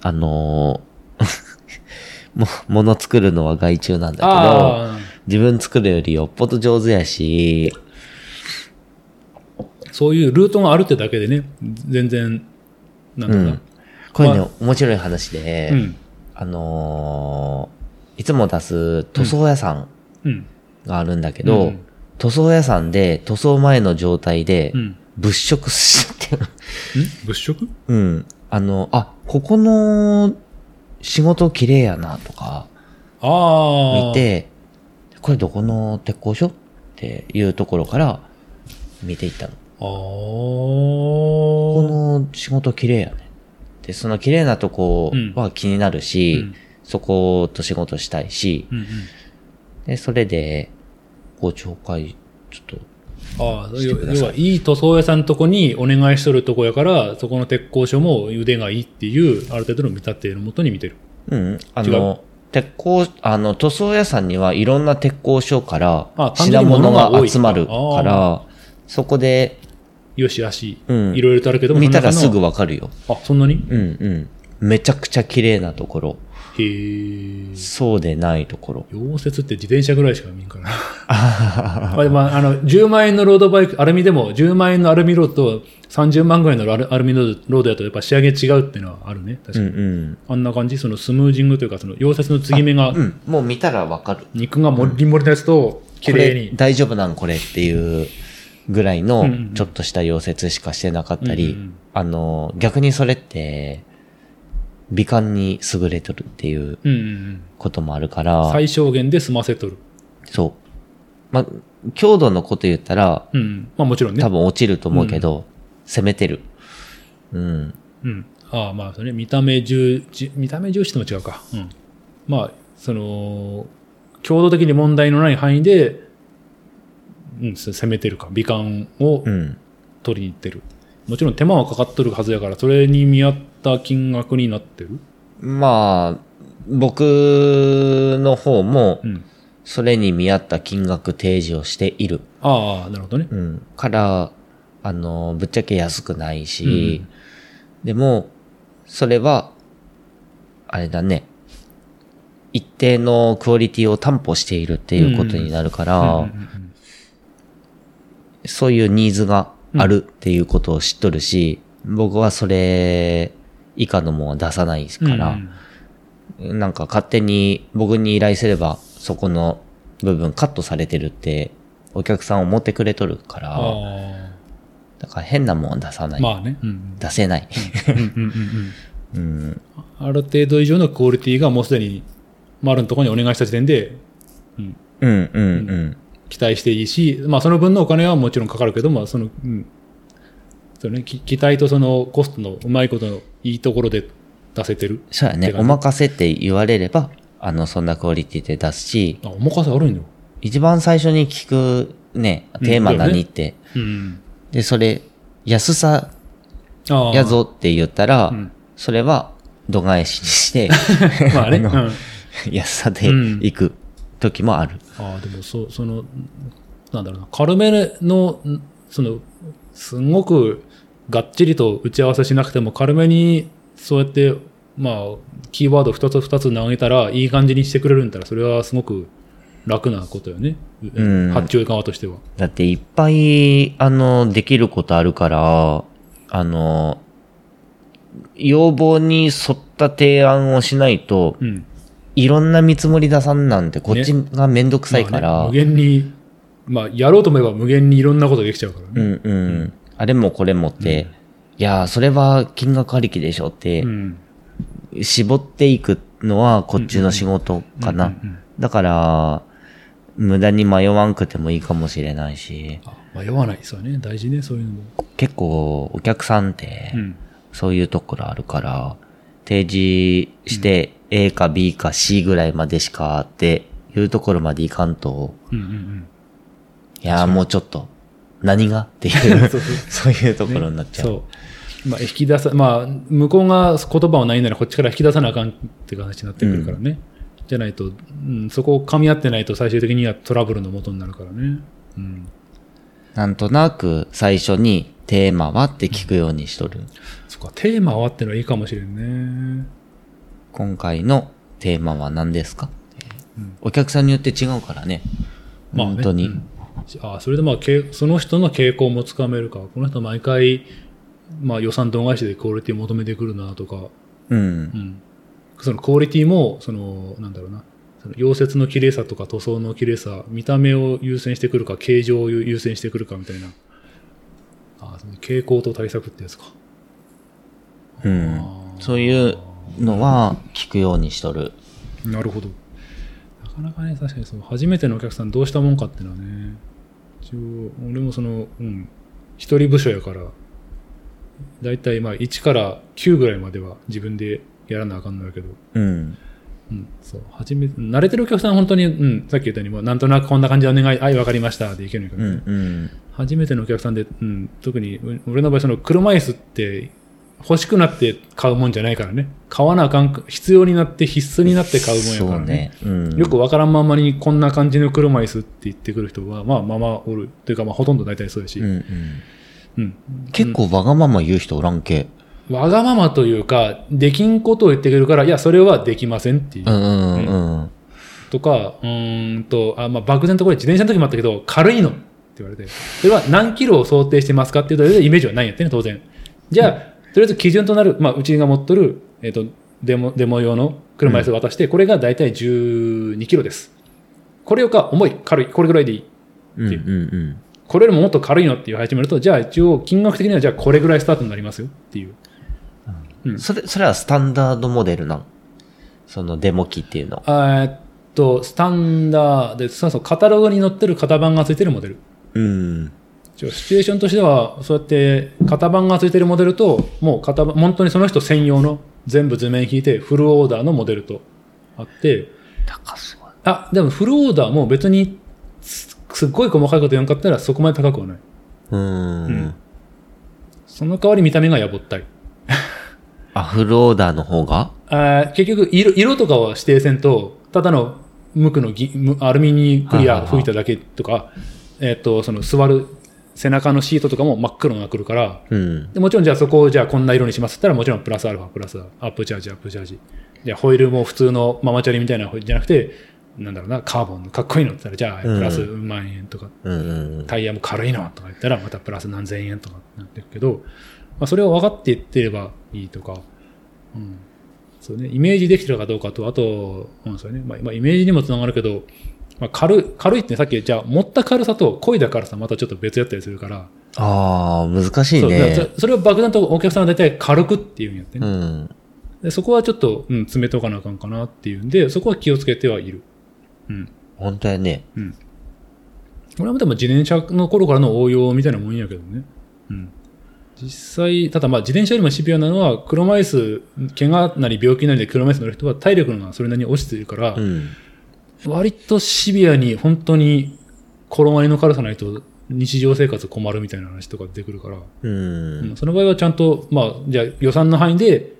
あの も、もの作るのは外注なんだけど、自分作るよりよっぽど上手やし、そういうルートがあるってだけでね、全然、なんだろうな。これね、ま面白い話で、うん。あのーいつも出す塗装屋さんうん。があるんだけど、うん塗装屋さんで塗装前の状態でうん。ん物色してる。物色？うん。あの、あ、ここの仕事綺麗やなとか。見。て、これどこの鉄工所っていうところから見ていったの。この仕事綺麗やね。で、その綺麗なとこは気になるし、うんそこと仕事したいし、うんうん。で、それで、ご紹介、ちょっと、ああ、要は、いい塗装屋さんのとこにお願いしとるとこやから、そこの鉄工所も腕がいいっていう、ある程度の見立てのもとに見てる。うん、あの、鉄工、あの、塗装屋さんにはいろんな鉄工所から品物が集まるかあら、そこでよし、足、うん。いろいろとあるけども、見たらすぐわかるよ。あ、そんなに？うんうん。めちゃくちゃ綺麗なところ、へえ。そうでないところ。溶接って自転車ぐらいしか見んから。あでもあの、10万円のロードバイク、アルミでも、10万円のアルミロードと30万ぐらいのアルミロードロードやとやっぱ仕上げ違うっていうのはあるね。確うんかに。うん。あんな感じそのスムージングというか、その溶接の継ぎ目が、うん。もう見たらわかる。肉がもりもりのやつと、綺麗に。大丈夫なんこれっていうぐらいのうんうんうんちょっとした溶接しかしてなかったり、うんうんうんあの、逆にそれって、美観に優れてるっていううんうんうん。こともあるから、最小限で済ませとる。そう。まあ、強度のこと言ったら、うん。まあもちろんね。多分落ちると思うけど、攻めてる。うん。うん。ああ、まあ、それね、見た目重、じ見た目重視とも違うか。うん。まあ、その、強度的に問題のない範囲で、うん、せ攻めてるか。美観をうん。取りに行ってる。もちろん手間はかかっとるはずやから、それに見合った金額になってる？まあ、僕の方もう、ん。それに見合った金額提示をしている。ああ、なるほどね。うん。から、あの、ぶっちゃけ安くないし、でも、それは、あれだね。一定のクオリティを担保しているっていうことになるから、うんうんうんそういうニーズがあるっていうことを知っとるし、僕はそれ以下のものは出さないうんから、なんか勝手に僕に依頼すれば、そこの部分カットされてるって、お客さん思ってくれとるから、あだから変なもんは出さなあ。い。まあね。うん出せない。うんうんうんうんうん。ある程度以上のクオリティがもうすでに、丸のところにお願いした時点で、うん、うん、うん、うん。期待していいし、まあその分のお金はもちろんかかるけど、まあその、うん、そうね、き期待とそのコストのうまいことのいいところで出せてる。そうやね。お任せって言われれば、あの、そんなクオリティで出すし、あ、お任せあるんよ。一番最初に聞くね、テーマ何って、うん。で、それ、安さ。やぞって言ったら、うんそれは度外視にして、まあね。あのうん安さで行く時もある。ああ、でもそう、その、なんだろうな、軽めの、んその、すんごくがっちりと打ち合わせしなくても軽めに、そうやって、まあ、キーワード二つ二つ投げたら、いい感じにしてくれるんだったら、それはすごく楽なことよね。うん発注側としては。だっていっぱい、あの、できることあるから、あの、要望に沿った提案をしないと、うん。いろんな見積もり出さんなんてこっちがめんどくさいから、まあね無限に、まあ、やろうと思えば無限にいろんなことできちゃうからね。うんうん、あれもこれもって、いやー、それは金額ありきでしょって、うん。絞っていくのはこっちの仕事かな。だから、無駄に迷わんくてもいいかもしれないし、あ迷わない。そうね。大事ね、そういうのも。結構お客さんってうん。そういうところあるから、提示して A か B か C ぐらいまでしかっていうところまでいかんと。いやーもうちょっと、何が？っていう、そういうところになっちゃう。そう。まあ、引き出さ、まあ、向こうが言葉はないならこっちから引き出さなあかんっていう形になってくるからね。じゃないと、うん、そこを噛み合ってないと最終的にはトラブルの元になるからね。うん。なんとなく最初にテーマはって聞くようにしとる。そっか、テーマはってのはいいかもしれんね。今回のテーマは何ですか、うんお客さんによって違うからね。まあね本当に。うんあそれでまあ、けその人の傾向もつかめるか。この人毎回、まあ予算度外視でクオリティ求めてくるなとか、うん。うん。そのクオリティも、その、なんだろうな。その溶接の綺麗さとか塗装の綺麗さ、見た目を優先してくるか、形状を優先してくるかみたいな。あその傾向と対策ってやつか。うん。そういうのは聞くようにしとる。なるほど。なかなかね、確かにそう、初めてのお客さんどうしたもんかっていうのはね、一応、俺もその、うん、一人部署やから、だいたいまあ1から9ぐらいまでは自分でやらなあかんのやけど、うん。うん、そう、初めて、慣れてるお客さんは本当に、うん、さっき言ったように、もうなんとなくこんな感じでお願い、はい、わかりました、でいけるんやけどね、うん。うん。初めてのお客さんで、うん、特に、う俺の場合、その車椅子って、欲しくなって買うもんじゃないからね。買わなあかん、必要になって必須になって買うもんやからね。ね。うん。よくわからんまんまにこんな感じの車椅子って言ってくる人は、まあまあまあおる。というかまあほとんど大体そうやし。うん。うんうん。結構わがまま言う人おらんけ？わがままというか、できんことを言ってくるから、いや、それはできませんっていう。うんうんうん。とか、うーんと、あ、まあ漠然とこれ自転車の時もあったけど、軽いのって言われて、それは何キロを想定してますかっていうと、イメージはないんやってね、当然。じゃあ、とりあえず基準となる、まあうちが持っとる、えっ、と、デモ、デモ用の車椅子を渡して、これが大体12キロです。これよか重い、軽い、これぐらいでいい。うんうんうん。これよりももっと軽いのっていう始めると、じゃあ一応金額的にはじゃあこれぐらいスタートになりますよっていう。うんそれ、それはスタンダードモデルなん？そのデモ機っていうの。えっと、スタンダードで、そうそう、カタログに載ってる型番がついてるモデル。うん。シチュエーションとしては、そうやって型番がついてるモデルと、もう型番、本当にその人専用の全部図面引いてフルオーダーのモデルとあって、高そう。あ、でもフルオーダーも別にすすっごい細かいこと言わんかったらそこまで高くはない。うーうんん。その代わり見た目がやぼったい。あ、フルオーダーの方が？あー結局色、色とかは指定せんと、ただの無垢のぎ無アルミにクリア吹いただけとか、えっ、と、その座る背中のシートとかも真っ黒のが来るから、うん。でもちろんじゃあそこをじゃあこんな色にしますって言ったらもちろんプラスアルファ、プラスアップチャージ、アップチャージ。で、ホイールも普通のママチャリみたいなホイールじゃなくて、なんだろうな、カーボンのかっこいいのって言ったら、じゃあプラス万円とか、うんうんタイヤも軽いのとか言ったらまたプラス何千円とかなってるけど、まあそれを分かって言ってればいいとか、うん。そうね、イメージできてるかどうかと、あと、うん、そうね、まあ、まあ、イメージにもつながるけど、まあ、軽い、軽いってさっき、じゃあ、持った軽さと漕いだ軽さまたちょっと別やったりするから、ああ、難しいね。そそれを爆弾とお客さんは大体軽くっていうんやってね。うん。でそこはちょっと、うん、詰めとかなあかんかなっていうんで、そこは気をつけてはいる。うん。本当やね。うん。俺はでも自転車の頃からの応用みたいなもんやけどね。うん。実際、ただまあ自転車よりもシビアなのは、車椅子、怪我なり病気なりで車椅子乗る人は体力のがそれなりに落ちてるから、うん。割とシビアに本当に転がりの軽さないと日常生活困るみたいな話とか出てくるから、う。うんんその場合はちゃんと、まあ、じゃあ予算の範囲で、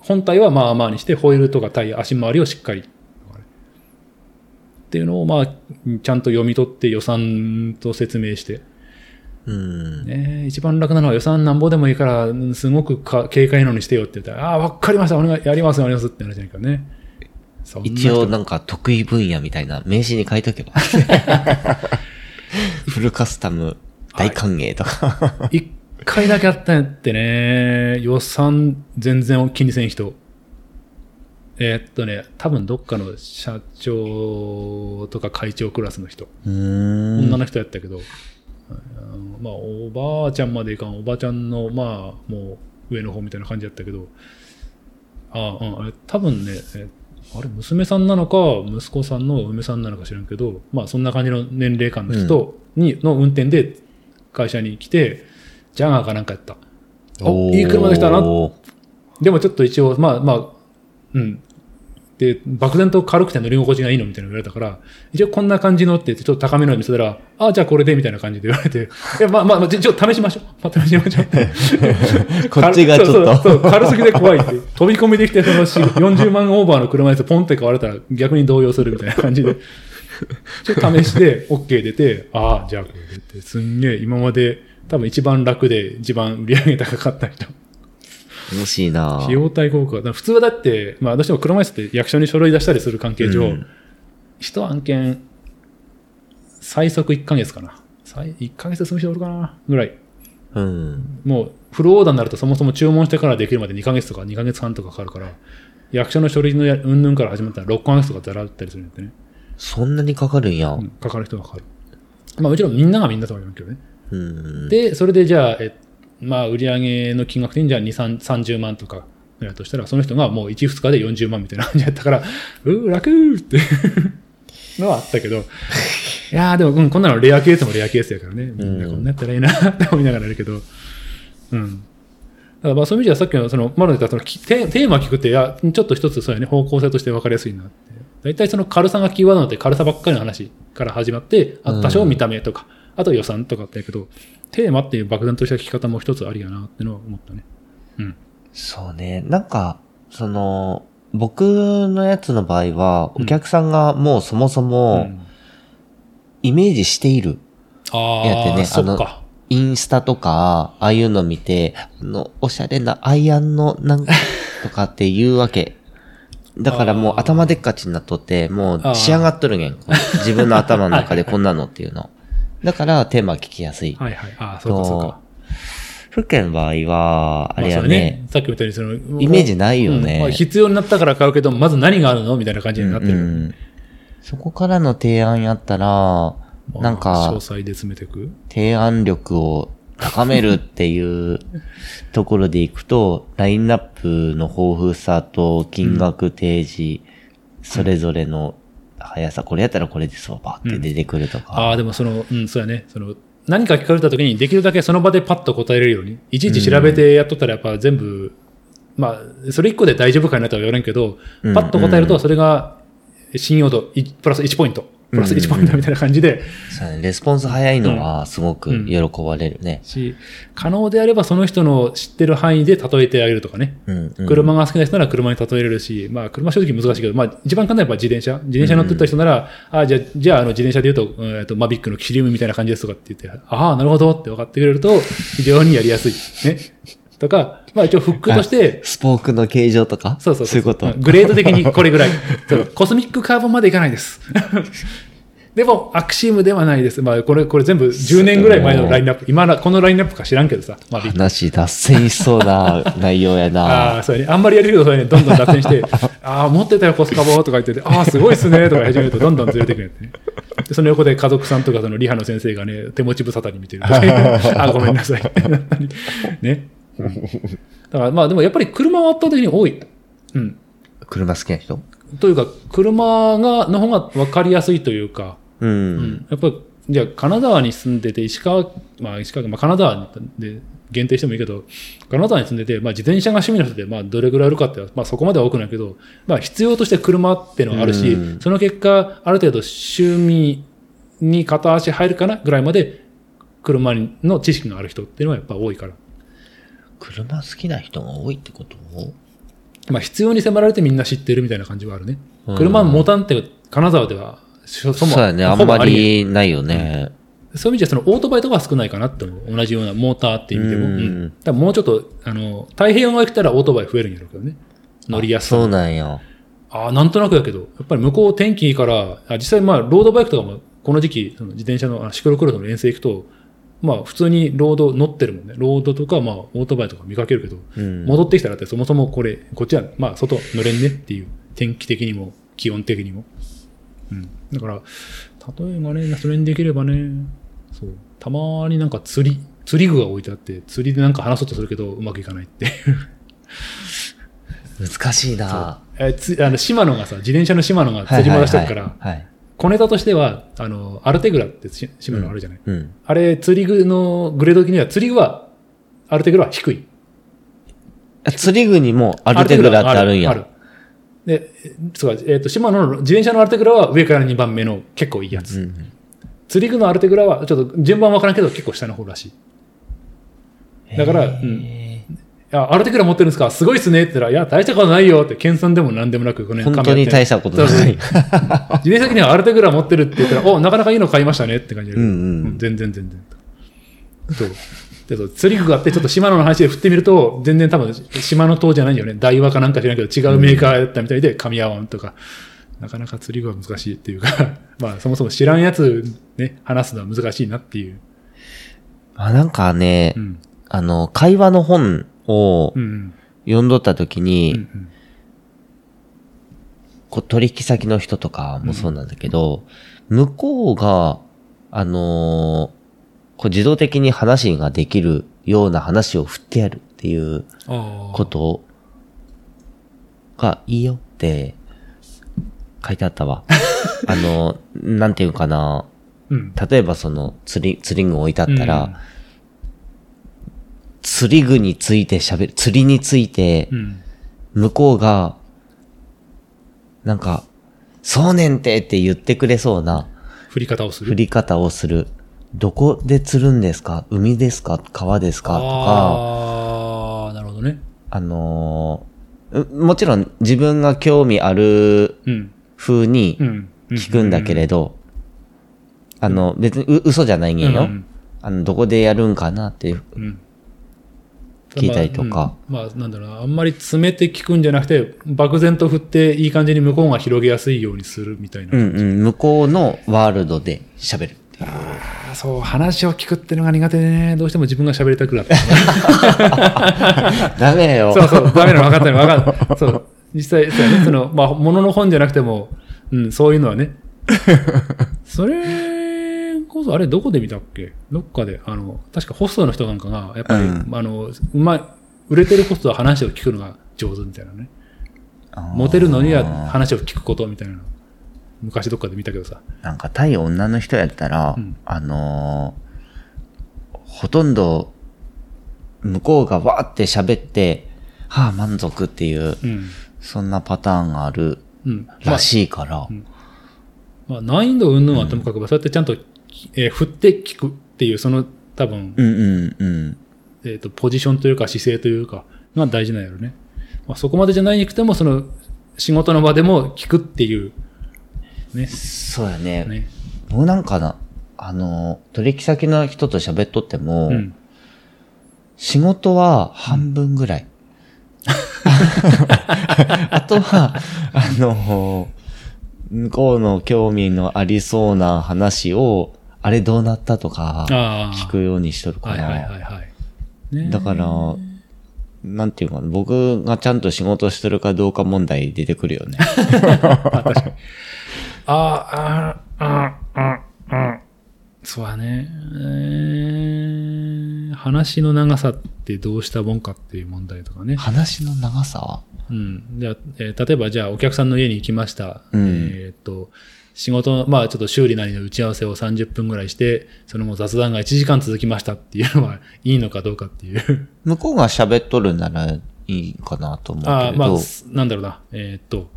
本体はまあまあにして、ホイールとかタイヤ、足回りをしっかり。っていうのを、まあ、ちゃんと読み取って予算と説明して。うん。ね、一番楽なのは予算なんぼでもいいから、うんすごくか軽快なのにしてよって言ったら、ああ、わかりました、お願い、やります、やりますって話じゃないからね。一応なんか得意分野みたいな名刺に書いとけば。フルカスタム大歓迎とか。一回だけあったんやってね、予算全然気にせん人。えーっとね、多分どっかの社長とか会長クラスの人。女の人やったけど、まあ、おばあちゃんまでいかん、おばちゃんの、まあ、もう上の方みたいな感じやったけど、ああ、うん、あれ多分ね、えあれ、娘さんなのか、息子さんの嫁さんなのか知らんけど、まあ、そんな感じの年齢間の人に、の運転で会社に来て、ジャガーかなんかやった。お、いい車できたな。でもちょっと一応、まあまあ、うん。で、漠然と軽くて乗り心地がいいのみたいなの言われたから、一応こんな感じのって言って、ちょっと高めのを見せたら、ああ、じゃあこれでみたいな感じで言われて、いや、まあまあ、まあちょ、っと試しましょう。まあ、試しましょう。こっちがちょっとそうそう軽すぎて怖いって。飛び込みできて、そのし40万オーバーの車椅子ポンって買われたら逆に動揺するみたいな感じで。ちょっと試して OK 出て、ああ、じゃあこれでって、すんげえ今まで多分一番楽で一番売り上げ高かった人。楽しいな費用対効果。普通はだって、まあ、どうしても車椅子って役所に書類出したりする関係上、うん一案件、最速1ヶ月かな。最1ヶ月済む人おるかなぐらい。うん。もう、フルオーダーになるとそもそも注文してからできるまで2ヶ月とか2ヶ月半とかかかるから、役所の書類のやうんぬんから始まったら6ヶ月とかざらったりするんだってね。そんなにかかるんや。うんかかる人がかかる。まあもちろんみんながみんなとは言わんけどね。うん。で、それでじゃあ、え、まあ、売上の金額的にじゃあ2、3 30万とか、ぐらいとしたら、その人がもう1、2日で40万みたいな感じだったから、うー、楽ーって。のはあったけど、いやーでも、うん、こんなのレアケースもレアケースやからね。みんなこんなやったらいいな って思いながらやるけど、うん。だからまあそういう意味ではさっきのその、マロで言ったそのきテテーマ聞くって、いや、ちょっと一つそうやね、方向性として分かりやすいなって。大体その軽さがキーワードになって軽さばっかりの話から始まって、あ多少見た目とか、あと予算とかってやけど、テーマっていう漠然とした聞き方も一つありやなってのは思ったね。うん。そうね。なんか、その、僕のやつの場合は、お客さんがもうそもそもうんイメージしている。ああ、やってねそっか。インスタとか、ああいうの見て、あの、おしゃれなアイアンのなんか、とかって言うわけ。だからもう頭でっかちになっとって、もう仕上がっとるげん。自分の頭の中でこんなのっていうの。だからテーマ聞きやすい。はいはい。ああ、そうかそうか。福建の場合は、あれやまそうね、さっきみたいにその、イメージないよねうんまあ必要になったから買うけど、まず何があるの？みたいな感じになってる。うんそこからの提案やったら、まあなんか詳、細で詰めていく？提案力を高めるっていう ところでいくと、ラインナップの豊富さと金額提示、それぞれの速さ、これやったらこれですわ、バーって出てくるとか。ああ、でもその、うん、そうやね。その、何か聞かれた時にできるだけその場でパッと答えれるように、いちいち調べてやっとったらやっぱ全部、まあ、それ一個で大丈夫かなとは言われんけど、うんパッと答えるとそれが信用度いプラス1ポイント、プラス1ポイントみたいな感じで、そうねレスポンス早いのはすごく喜ばれるね。し、可能であればその人の知ってる範囲で例えてあげるとかね。うん、うん。車が好きな人なら車に例えれるし、まあ車正直難しいけど、まあ一番簡単なやっぱ自転車。自転車乗ってった人なら、あじゃあ、じゃああの自転車で言うと、えっと、マビックのキリウムみたいな感じですとかって言って、ああ、なるほどって分かってくれると、非常にやりやすい。ね。とか、まあ一応フックとして、スポークの形状とか？そうそうそういうこと？グレード的にこれぐらい。そうコスミックカーボンまでいかないです。でも、アクシームではないです。まあ、これ、これ全部10年ぐらい前のラインナップ。今な、このラインナップか知らんけどさ、マビック。話脱線しそうな内容やあな。あ、そうやね。あんまりやるけど、それね、どんどん脱線して、ああ、持ってたよ、コスカボとか言ってて、ああ、すごいっすね、とか始めると、どんどんずれてくるね。で、その横で家族さんとか、そのリハの先生がね、手持ち無沙汰に見てる。あ、ごめんなさい。ね。だから、まあ、でもやっぱり車は圧倒的に多い。うん。車好きな人？というか、車が、の方が分かりやすいというか、うん。うんやっぱり、じゃあ、金沢に住んでて、石川、まあ、石川、まあ、金沢で限定してもいいけど、金沢に住んでて、まあ、自転車が趣味の人で、まあ、どれぐらいあるかって、まあ、そこまでは多くないけど、まあ、必要として車っていうのがあるしうん、その結果、ある程度趣味に片足入るかなぐらいまで、車の知識がある人っていうのはやっぱ多いから。車好きな人が多いってこと？まあ、必要に迫られてみんな知ってるみたいな感じはあるねうん。車持たんって、金沢では、そそもそうやね。あんまりないよね。そういう意味じゃ、そのオートバイとかは少ないかなって思う。同じようなモーターっていう意味でも。ううんん。だからもうちょっと、あの、太平洋側来たらオートバイ増えるんやろうけどね。乗りやすさ。そうなんや。ああ、なんとなくやけど、やっぱり向こう天気いいから、あ実際まあ、ロードバイクとかも、この時期、その自転車のあシクロクロスの遠征行くと、まあ、普通にロード乗ってるもんね。ロードとか、まあ、オートバイとか見かけるけど、うん。戻ってきたらってそもそもこれ、こっちは、まあ、外乗れんねっていう、天気的にも、気温的にも。うん。だから、例えばね、それにできればね、そう、たまになんか釣り、釣り具が置いてあって、釣りでなんか話そうとするけど、うまくいかないっていう。難しいなえつあの、島野がさ、自転車の島野が釣りも出してるから、はいはいはい。小ネタとしては、あの、アルテグラってし島野あるじゃない、うん。あれ、釣り具のグレード的には、釣り具は、アルテグラは低い。あ釣り具にもアルテグラってあるんや。ある。で、えそうか、えっ、と、島野の自転車のアルテグラは上から2番目の結構いいやつ。うん。釣り具のアルテグラは、ちょっと順番わからんけど結構下の方らしい。だから、うん。いや、アルテグラ持ってるんですか？すごいっすねって言ったら、いや、大したことないよって、謙遜でも何でもなく、この本当に大したことない自転車的にはアルテグラ持ってるって言ったら、お、なかなかいいの買いましたねって感じで。うんうん全然全然。そう。でそう釣り具があって、ちょっと島野の話で振ってみると、全然多分、島の塔じゃないよね。大和かなんか知らんけど、違うメーカーだったみたいで、噛み合わんとか。なかなか釣り具は難しいっていうか、まあ、そもそも知らんやつね、話すのは難しいなっていう。あ、なんかねう、ん。あの、会話の本をうん。読んどった時うん。に、うんこう取引先の人とかもそうなんだけど、向こうが、あのーこう自動的に話ができるような話を振ってやるっていう。ことがいいよって書いてあったわ。あの、なんていうかな。うん。例えばその釣り、釣り具置いてあったら、うん釣り具について喋る、釣りについてう、ん。向こうが、なんか、そうねんてって言ってくれそうな振り方をする？振り方をする。どこで釣るんですか？海ですか？川ですか？とか、ああ、なるほどね。あのーうもちろん自分が興味あるうん。風にうん。聞くんだけれど、あの、別にう嘘じゃないんやよ。うんあの、どこでやるんかなっていううん。聞いたりとか。まあ、うんまあ、なんだろうな。あんまり詰めて聞くんじゃなくて、漠然と振っていい感じに向こうが広げやすいようにするみたいな。うんうん、向こうのワールドで喋る。ああ、そう、話を聞くっていうのが苦手でね。どうしても自分が喋りたくなって。ダメよ。そうそう、ダメなの分かったよ、分かった。そう。実際、そね、その、まあ、ものの本じゃなくても、うん、そういうのはね。それこそ、あれ、どこで見たっけ？どっかで、あの、確かホストの人なんかが、やっぱり、うんあの、うまい、売れてるホストは話を聞くのが上手みたいなね。モテるのには話を聞くことみたいなの。昔どっかで見たけどさ。なんか対女の人やったら、うんあのーほとんど、向こうがわーって喋って、はあ、満足っていう、うん。そんなパターンがあるうん。らしいから、まあ、難易度云々はともかく、そうやってちゃんと、えー振って聞くっていう、その、多分、うんうんうん。えっ、と、ポジションというか姿勢というか、が大事なんやろね。まあ、そこまでじゃないにくても、その、仕事の場でも聞くっていう、ね。そうやね。ね。僕なんかな、あのー取引先の人と喋っとっても、うん。仕事は半分ぐらい。あとは、あの、向こうの興味のありそうな話を、あれどうなったとか。聞くようにしとるかはいな。はいはいはい。ねだから、なんていうかな、僕がちゃんと仕事してるかどうか問題出てくるよね。ああ、ああ、ああ、そうだね。えー話の長さってどうしたもんかっていう問題とかね。話の長さは？うん。で、えー例えばじゃあお客さんの家に行きました。うんえーっと、仕事、まあちょっと修理なりの打ち合わせを30分ぐらいして、その雑談が1時間続きましたっていうのはいいのかどうかっていう。向こうが喋っとるならいいかなと思うけれど。ああ、まあ、すなんだろうな。えーっと、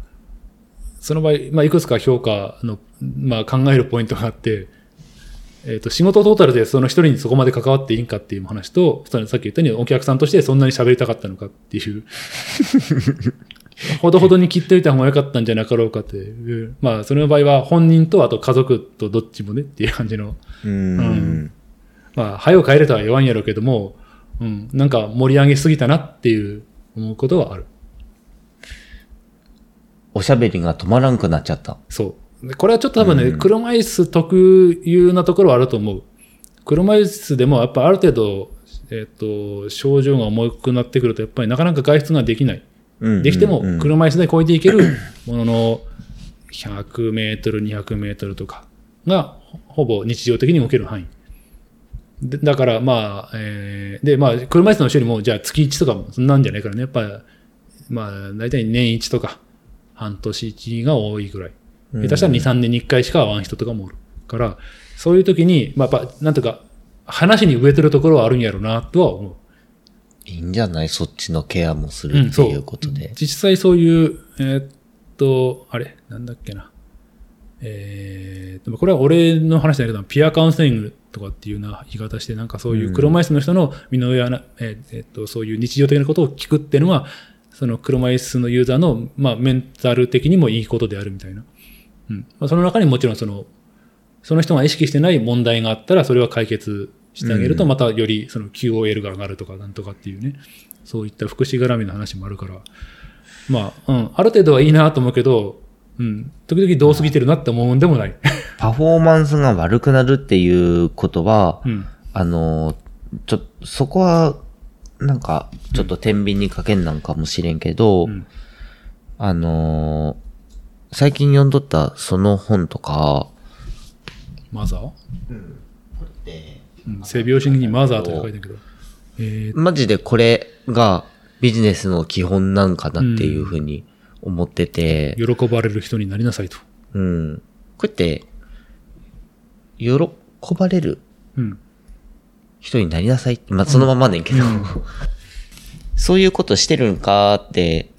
その場合、まあいくつか評価の、まあ考えるポイントがあって、えーっと、仕事トータルでその一人にそこまで関わっていいんかっていう話と、さっき言ったようにお客さんとしてそんなに喋りたかったのかっていう。ほどほどに切っておいた方が良かったんじゃなかろうかっていう。まあ、その場合は本人とあと家族とどっちもねっていう感じの。うーん。うんまあ、早く帰れとは言わんやろうけども、うん、なんか盛り上げすぎたなっていう思うことはある。おしゃべりが止まらんくなっちゃった。そう。でこれはちょっと多分ね、車椅子特有なところはあると思う。車椅子でもやっぱある程度、えっ、と、症状が重くなってくると、やっぱりなかなか外出ができない。うんできても車椅子で越えていける ものの100メートル、200メートルとかがほほぼ日常的に動ける範囲。でだからまあ、えーで、まあ、車椅子の人よりも、じゃあ月1とかもそんなんじゃないからね。やっぱり、まあ、大体年1とか、半年1が多いぐらい。下手したら2、3年に1回しか会わん人とかもおる。から、そういう時に、まあ、やっぱ、なんとか、話に植えてるところはあるんやろうな、とは思う。いいんじゃない？そっちのケアもするっていうことで。実際そういう、えーっと、あれ？なんだっけな。えー、でもこれは俺の話だけど、ピアカウンセリングとかっていうような言い方して、なんかそういう車椅子の人の身の上な、えーえっと、そういう日常的なことを聞くっていうのが、その車椅子のユーザーの、まあ、メンタル的にもいいことであるみたいな。うん。まあ、その中にもちろんその、その人が意識してない問題があったら、それは解決してあげると、またよりその QOL が上がるとか、なんとかっていうね、そういった福祉絡みの話もあるから、まあ、うん、ある程度はいいなと思うけど、うん、時々どう過ぎてるなって思うんでもない。パフォーマンスが悪くなるっていうことは、うん。あの、ちょ、そこは、なんか、ちょっと天秤にかけんなんかもしれんけど、うん。あのー最近読んどったその本とか、マザー？うん、性病診にマザーと書いてるけど。えーマジでこれがビジネスの基本なんかなっていうふうに思ってて、喜ばれる人になりなさいと。うん。こうやって、喜ばれるうん。人になりなさい？って、まあ、そのままねんけど、そういうことしてるんかって、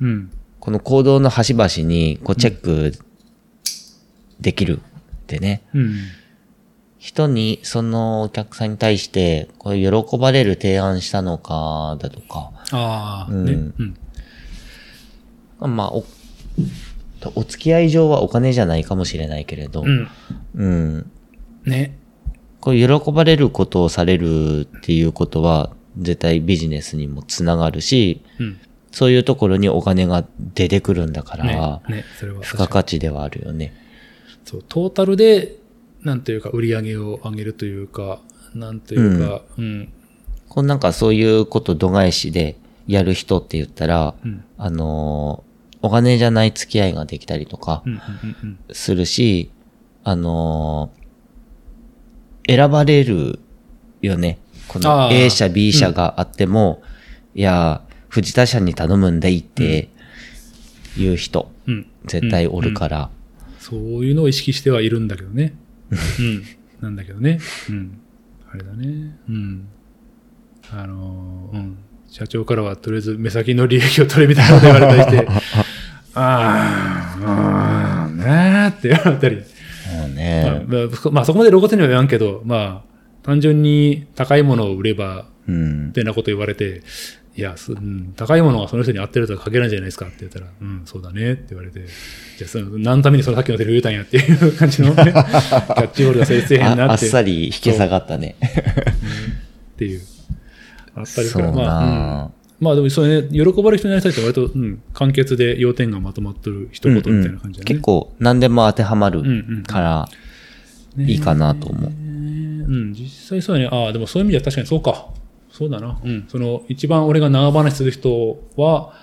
うん。この行動の端々に、こう、チェックできるってね。うん。人に、そのお客さんに対して、これ喜ばれる提案したのか、だとか、ああ、うんね。うん。まあ、お、お付き合い上はお金じゃないかもしれないけれど、うん。うん。ね。こう喜ばれることをされるっていうことは、絶対ビジネスにもつながるし、うん。そういうところにお金が出てくるんだから、ね。ね。それは付加価値ではあるよね。そう、トータルで、なんていうか、売り上げを上げるというか、なんていうか、うん。こうなんかそういうこと度外視でやる人って言ったら、うん。あのーお金じゃない付き合いができたりとかうん。うん。うん。するし、あのー選ばれるよね。この A 社 B 社があっても、いや、藤田社に頼むんだいっていう人、うん。絶対おるから。そういうのを意識してはいるんだけどね。うん。なんだけどね。うん。あれだね。うん。あのーうん。社長からはとりあえず目先の利益を取れみたいなこと言われたりして、ああ、うん、ねーって言われたり。もうまあね、まあ、まあそこまで露骨には言わんけど、まあ、単純に高いものを売れば、うんっ。てなこと言われて、いや、すうん、高いものがその人に合ってるとは限らないじゃないですかって言ったら、うん、そうだねって言われて、じゃあその、何のためにそのさっきのセリフ言うたんやっていう感じのね、キャッチボールが成立せえへんああっなってさり引き下がったね。っていう。あったりから、そうなまあ、うんまあでもそれね、喜ばれる人になりたいって割と、うん、簡潔で要点がまとまってる一言みたいな感じだね。結構何でも当てはまるうんうんから、ねいいかなと思う。うん、実際そうやね。ああ、でもそういう意味では確かにそうか。そうだな。うん。その、一番俺が長話する人は、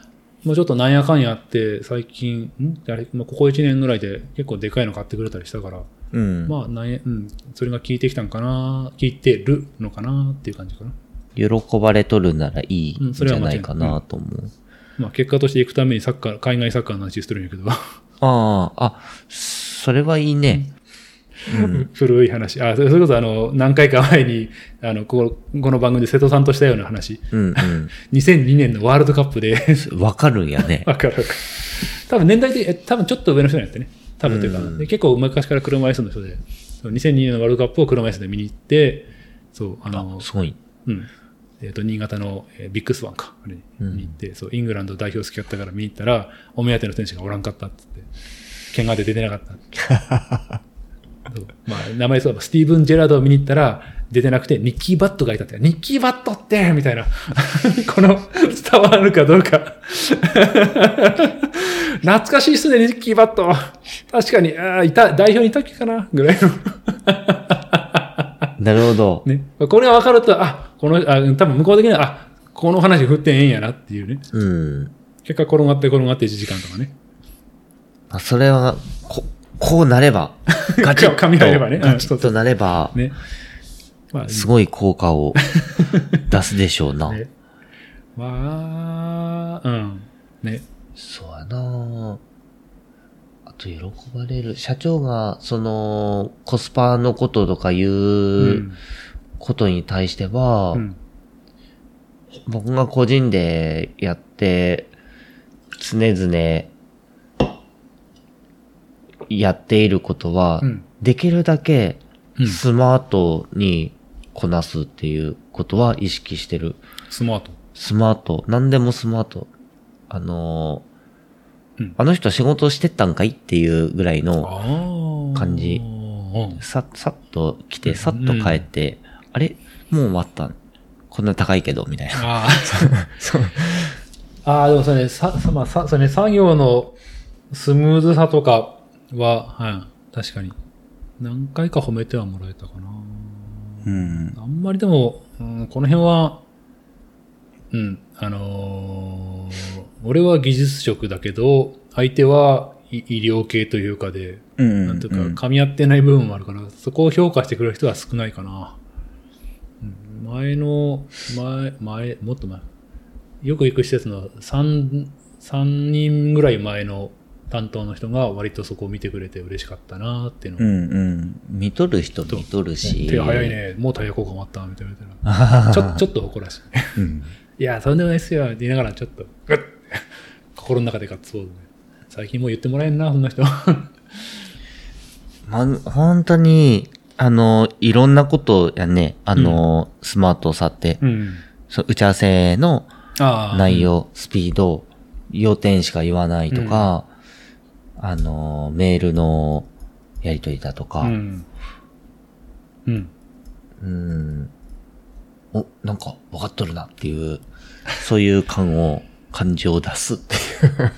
もうちょっとなんやかんやあって、最近、ん？あれ、まあ、ここ1年ぐらいで結構でかいの買ってくれたりしたから、うん。まあ、なんや、うん。それが効いてきたんかな、効いてるのかなっていう感じかな。喜ばれとるならいいうんんじゃないかなと思う。まあ、結果として行くためにサッカー、海外サッカーの話してるんやけど、ああ、あ、それはいいね。古い話。あ、それこそあの、何回か前に、あの、こここの番組で瀬戸さんとしたような話。うん 2002年のワールドカップで、うん。わかるんやね。わかるわかる。多分年代的、え多分ちょっと上の人なんやってね。多分というか、うんで結構昔から車椅子の人で、そう2002年のワールドカップを車椅子で見に行って、そう、あのあ、、すごい。うん。えっ、と、新潟の、えービッグスワンか、あれに行って、そう、イングランド代表好きだったから見に行ったら、お目当ての選手がおらんかったっつって、怪我で出てなかった。まあ、名前そう、スティーブン・ジェラードを見に行ったら、出てなくて、ニッキー・バットがいたって、ニッキー・バットってみたいな。この、伝わるかどうか。懐かしいっすね、ニッキー・バット。確かに、ああ、いた、代表にいたっけかな？ぐらいの。なるほど。ね。これが分かると、あ、この、あ、多分向こう的には、あ、この話振ってええんやなっていうね。うん。結果転がって転がって1時間とかね。あそれは、こ、こうなれば、ガチッと、噛み合えばねうんガチッとなれば、ね。まあ、すごい効果を 出すでしょうな。ね。まあ、うん。ね。そうやなあと、喜ばれる。社長が、その、コスパのこととかいううんことに対しては、うん。僕が個人でやって、常々、やっていることは、うんできるだけうんスマートにこなすっていうことは意識してる。スマート。スマート。何でもスマート。あのーうんあの人仕事してったんかいっていうぐらいの。感じうん。さ、さっと来て、さっと帰って、あれ？もう終わったこんな高いけど、みたいな。ああ。ああ、でもそれね、さ、さ、まあ、さ、それね、作業のスムーズさとかは、はい、確かに。何回か褒めてはもらえたかな。うん。あんまりでも、うん、この辺は、うん、あのー俺は技術職だけど、相手はい医療系というかで、うんなんていうか、噛み合ってない部分もあるから、そこを評価してくれる人は少ないかな。うん前の、前、前、もっと前。よく行く施設の3、三人ぐらい前の担当の人が割とそこを見てくれて嬉しかったなっていうのをうんうん。見とる人見とるし。手早い。ね、もうタイヤ交換終わった、みたいな。ちょ、ちょっと誇らしい。うん。いや、そんでもないっすよ、って言いながらちょっと、グ ッ心の中でガッツポーズね。最近もう言ってもらえんな、そんな人。ま、本当に、あの、いろんなことやね、あの、スマートさって、うん。そう打ち合わせのああ。内容、スピード、要点しか言わないとか、あの、メールのやりとりだとか、うん。うん。うん、お、なんか分かっとるなっていう、そういう感を、感情を出すっていう。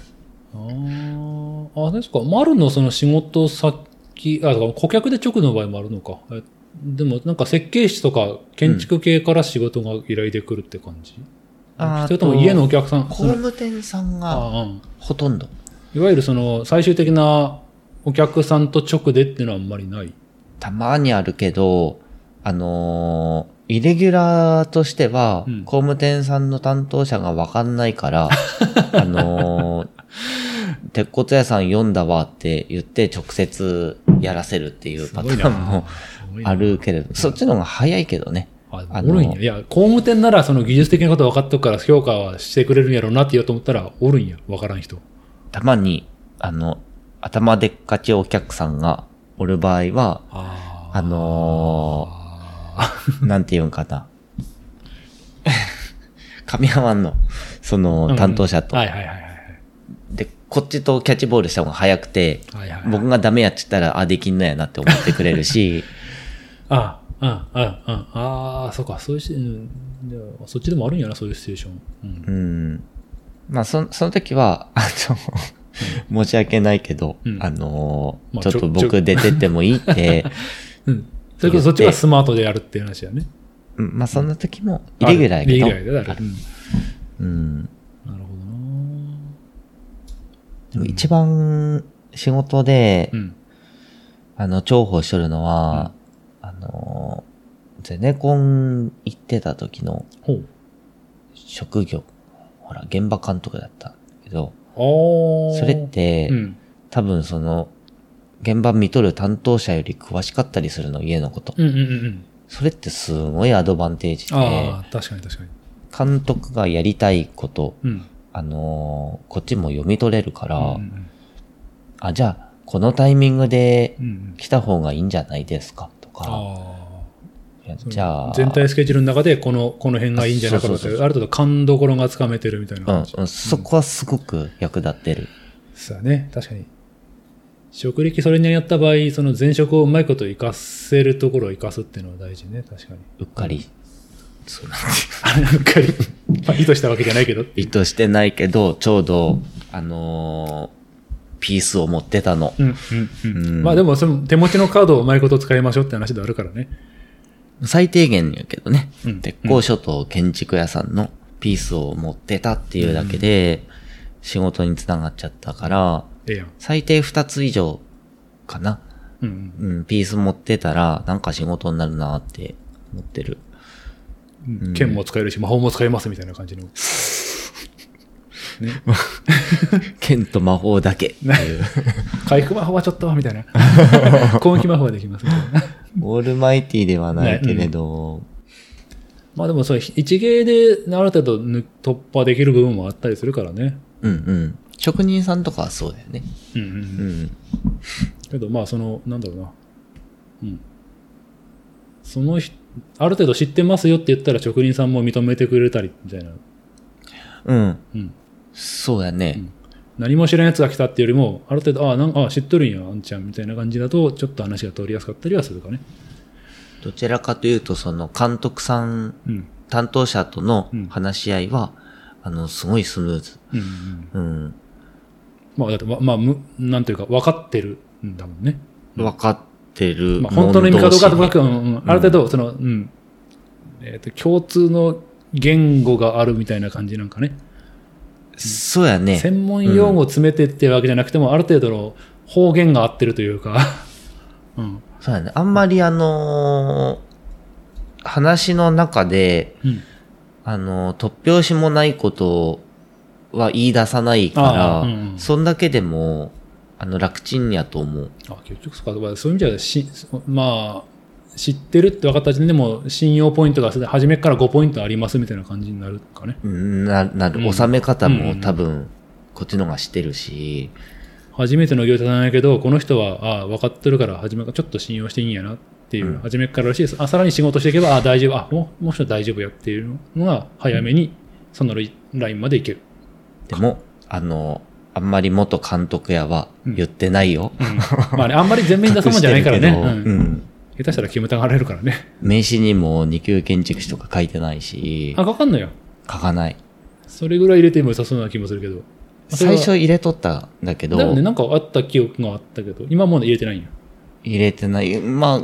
あーあ、あれですか。丸のその仕事先、あ、顧客で直の場合もあるのか。えでもなんか設計士とか建築系から仕事が依頼で来るって感じ、あそれとも家のお客さん、工務店さんが、ほとんど。いわゆるその最終的なお客さんと直でっていうのはあんまりない？たまにあるけど、あのーイレギュラーとしては、うん工務店さんの担当者がわかんないから、あのー鉄骨屋さん読んだわって言って直接やらせるっていうパターンもあるけれど、そっちの方が早いけどね。あ、おるんや。いや、工務店ならその技術的なこと分かっとくから評価はしてくれるんやろうなって言おうと思ったら、おるんや。分からん人。たまに、あの、頭でっかちお客さんがおる場合は、ああのー なんて言うんかな。噛み合わんの。その、担当者と。はいはいはいはい。で、こっちとキャッチボールした方が早くて、はいはいはい僕がダメやっちったら、あ、できんのやなって思ってくれるし、あ あ、ああ、ああ、ああ、そうか、そういうし、うんそっちでもあるんやな、そういうシチュエーション。うんうん。まあ、そ、その時は、あの、申し訳ないけど、うん。あのーまあちょっと僕出てってもいいって、うん。それこそそっちがスマートでやるっていう話やね。うんまあ、そんな時も、イレギュラーやけど、イレギュラーである。あるうん。うん。なるほどな。でも一番仕事で、うん。あの、重宝しとるのは、あの、ゼネコン行ってた時のほう。職業、ほら、現場監督だったんだけど。それって、うん。多分その、現場見とる担当者より詳しかったりするの、家のこと。うんうんうんうん。それってすごいアドバンテージで、確かに確かに。監督がやりたいこと、うん。あのーこっちも読み取れるから、うんうんあ、じゃあ、このタイミングで。来た方がいいんじゃないですかとか。じゃあ、全体スケジュールの中で、この、この辺がいいんじゃないかとある程度勘どころがつかめてるみたいなうん感じ。、うん、そこはすごく役立ってる。そうだね。確かに。職歴それにやった場合、その前職をうまいこと活かせるところを活かすっていうのは大事ね。確かに。うっかり。そうなん あうっかり。まあ、意図したわけじゃないけど。意図してないけど、ちょうど、あのーピースを持ってたの。うん、うん、うん。うんまあでも、その手持ちのカードをうまいこと使いましょうって話ではあるからね。最低限やけどね。うん鉄工所と建築屋さんのピースを持ってたっていうだけで、仕事につながっちゃったから。最低2つ以上かな。うん、うん、ピース持ってたら、なんか仕事になるなって思ってる。剣も使えるし、魔法も使えますみたいな感じの。ね。剣と魔法だけ。回復魔法はちょっと、みたいな。攻撃魔法はできますみたいな。オールマイティではないけれど、まあでもそれ、一芸である程度ぬ突破できる部分もあったりするからね。うんうん。職人さんとかはそうだよね。うんうんう。うんん。けどまあその、なんだろうな。うん。その人、ある程度知ってますよって言ったら職人さんも認めてくれたり、みたいな。うん。うん。そうやね。何も知らんやつが来たっていうよりも、ある程度、ああ、なんか、あ知っとるんや、あんちゃんみたいな感じだと、ちょっと話が通りやすかったりはするかね。どちらかというと、その監督さん、うん。担当者とのうん話し合いは、あの、すごいスムーズ。うんうん。うん。まあ、だって、ままあ、む、なんていうか、分かってるんだもんね。分かってる。まあ、本当の意味かどうかとかうんある程度、その、うん。えっ、と、共通の言語があるみたいな感じなんかね。そうやね。専門用語を詰めてってわけじゃなくても、ある程度の方言が合ってるというか、うん。そうやね。あんまりあのー話の中で、うん。あの、突拍子もないことは言い出さないから、うんうんそんだけでも、あの、楽ちんやと思う。あ、結局そうか。まあそういう意味じゃし、まあ、知ってるって分かった時点でも信用ポイントが初めから5ポイントありますみたいな感じになるかね。うんな、なる。うん収め方うんも多分、こっちのが知ってるし、初めての業者じゃないけど、この人は、ああ、分かってるから、初めからちょっと信用していいんやなっていう、うん初めかららしいです。あ、さらに仕事していけば、あ大丈夫、あ、もう、もう一人大丈夫やっていうのが、早めに、そのラインまでいける。でも、あの、あんまり元監督やは言ってないよ。うん。まあね、あんまり全面に出すもんじゃないからね。うん。下手したら煙たがられるからね。名刺にも二級建築士とか書いてないしあ、、かかんのよ。書かない。それぐらい入れても良さそうな気もするけど。最初入れとったんだけど、だよね、なんかあった記憶があったけど、今もう入れてないんや。入れてない。まあ、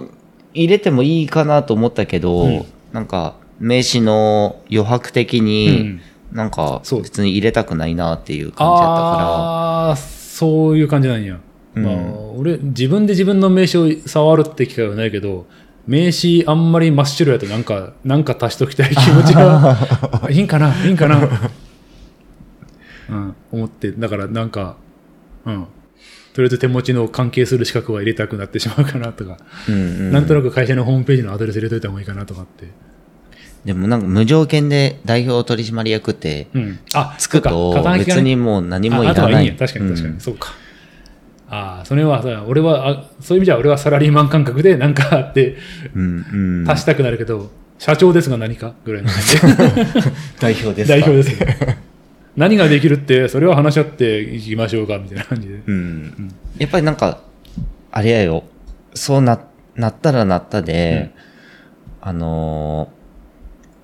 入れてもいいかなと思ったけど、うんなんか、名刺の余白的うにん、なんか、そう別に入れたくないなっていう感じだったかああー、そういう感じなんや。うんまあ、俺、自分で自分の名刺を触るって機会はないけど、名刺あんまり真っ白やとなんか、なんか足しときたい気持ちが、いいんかないいんかなうん、思って、だからなんか、うん。とりあえず手持ちの関係する資格は入れたくなってしまうかなとか、ら。うんうん。なんとなく会社のホームページのアドレス入れといた方がいいかなとかって。でもなんか無条件で代表取締役って、うん。あ、つくと別にもう何もいらないい。はいんや。確かに確かに。うんそうか。ああ、それはさ、俺は、あそういう意味じゃ俺はサラリーマン感覚でなんかあってうんうん。足したくなるけど、社長ですが何かぐらいの感じで。代表ですか？代表です。何ができるって、それは話し合っていきましょうか、みたいな感じで。うん。やっぱりなんか、あれやよ。そうな、なったらなったで、あのー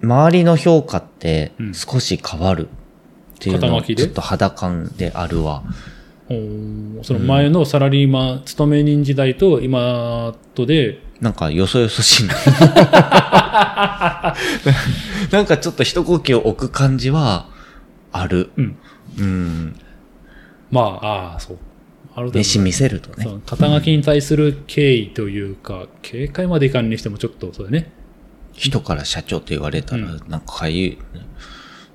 周りの評価ってうん少し変わるっていうのをちょっと肌感であるわ。おーその前のサラリーマン、勤め人時代と今とで、なんかよそよそしいな。なんかちょっと一呼吸置く感じはある。うん。うん。まあ、ああ、そう。ある飯見せるとね肩書きに対する敬意というか、警戒までいかんにしてもちょっと、そうだね。人から社長って言われたらうん、なんかかゆい、ね。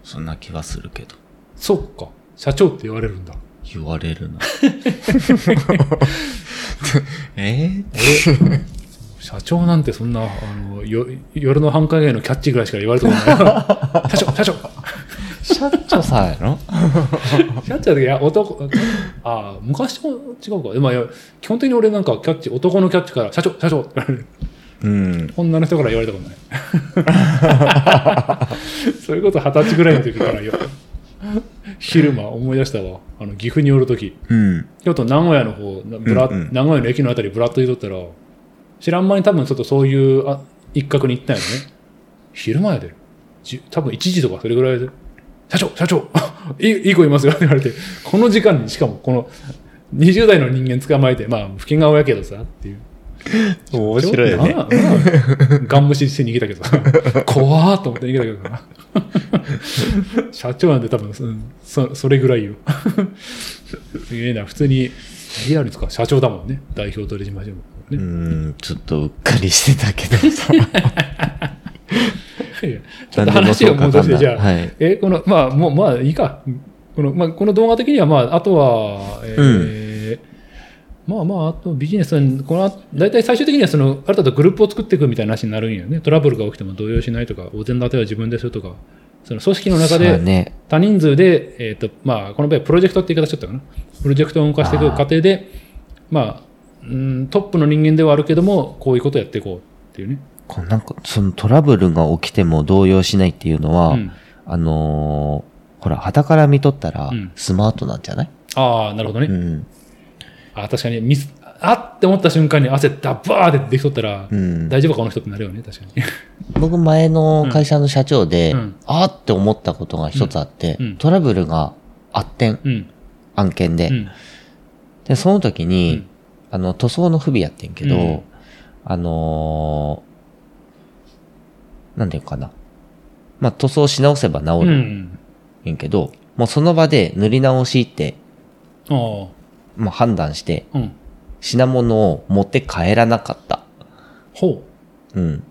そんな気はするけど。そっか。社長って言われるんだ。言われるな。え？ー社長なんてそんな、あの、よ夜の繁華街のキャッチぐらいしか言われたことない。社長、社長社長さんやろ？キャッチャーで、いや、男、ああ、昔も違うか。まあ、基本的に俺なんかキャッチ、男のキャッチから、社長、社長うん。女の人から言われたことない。そういうこと二十歳ぐらいの時からよ。昼間思い出したわ。あの、岐阜におる時。うん。京都名古屋の方、ブラうんうん名古屋の駅のあたりブラッと言うとったら、知らん間に多分ちょっとそういうあ一角に行ったんやね。昼前で。じ多分1時とかそれぐらいで。社長、社長 いいいい子いますよって言われて、この時間に、しかもこの20代の人間捕まえて、まあ、老け顔やけどさ、っていう。面白いよね。ガン無視して逃げたけどさ、怖ーっと思って逃げたけどな。社長なんて多分、うんそそれぐらいよ。すげえな、普通に、リアルですか、社長だもんね。代表取締役もね。うん、ちょっとうっかりしてたけどさ。ちょっと話を戻して、じゃあ、はい。え、この、まあ、もう、まあ、いいか。この、まあ、この動画的には、まあ、あとは、えーまあまあ、あとビジネスは、この、大体最終的には、その、ある程度グループを作っていくみたいな話になるんよね。トラブルが起きても動揺しないとか、お膳立ては自分でするとか、その組織の中で、ね。多人数で、えっ、と、まあ、この場合、プロジェクトって言い方しちゃったかな。プロジェクトを動かしていく過程で、まあ、うん、トップの人間ではあるけども、こういうことをやっていこうっていうね。こうなんか、そのトラブルが起きても動揺しないっていうのは、うんあのーほら、旗から見とったらうん、スマートなんじゃない、ああ、なるほどね。うん、あ確かにミス、あって思った瞬間に汗ダッバーってできとったら、うん。大丈夫かこの人ってなるよね、確かに。僕前の会社の社長で、うんあーって思ったことが一つあって、うんうんトラブルがあってん、うん。案件で、うん。で、その時に、うんあの、塗装の不備やってんけど、うんあのーなんていうかな。まあ、塗装し直せば治うるんけど、もうその場で塗り直しって、ああ。まあ、判断して、うん。品物を持って帰らなかった。ほうん。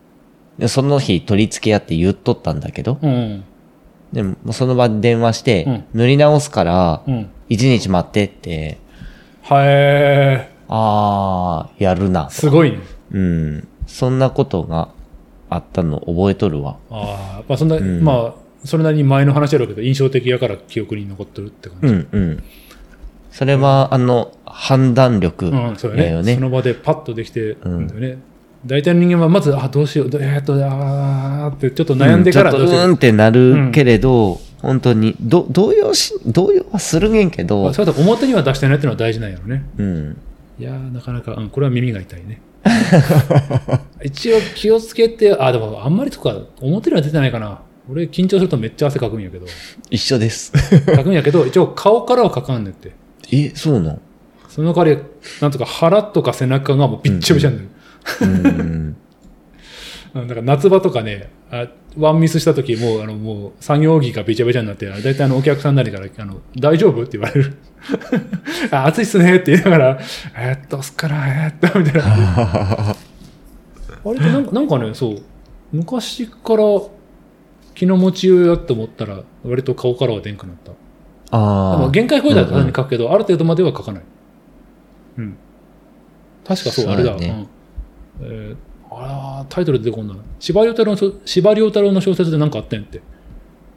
でその日取り付けやって言っとったんだけど、うん。でもその場で電話して、うん塗り直すから、うん。一日待ってって、はえあー、やるなー。。すごいね。うん。そんなことがあったの覚えとるわ。ああ、まあそんな、んまあ、それなりに前の話やろうけど、印象的やから記憶に残ってるって感じ。うんうん。それは、あの、判断力だよね。だねその場でパッとできてるんだよね。大体の人間はまず、あ、どうしよう、どえーっと、あーってちょっと悩んでからうんちょっどうしよう。とうーんってなるけれど、本当に、ど、動揺し、動揺はするげんけどまあ、それと表には出してないっていうのは大事なんやろね。うん。いやー、なかなか、うん、これは耳が痛いね。一応気をつけて、あ、でもあんまりとか、表には出てないかな。俺緊張するとめっちゃ汗かくんやけど、一緒です。かくんやけど、一応顔からはかかんねんって。え、そうなんその代わり、なんとか腹とか背中がもうびっちゃびちゃになる。うん。うん だから夏場とかね、あワンミスした時もう、あの、もう作業着がべちゃべちゃになって、大体あのお客さんなりから、あの、大丈夫って言われる。あ、暑いっすねって言いながら、えーっと、すっから、えーっと、みたいな。割となんかなんかね、そう、昔から気の持ちようやって思ったら、割と顔からは出んくなった。でああ。も限界超えたらうんうん書くけど、ある程度までは書かない。うん。確かそう、あれだ。そうだねうんえーあータイトル出てこんな。司馬遼太郎の小、司馬遼太郎の小説で何かあったんやって。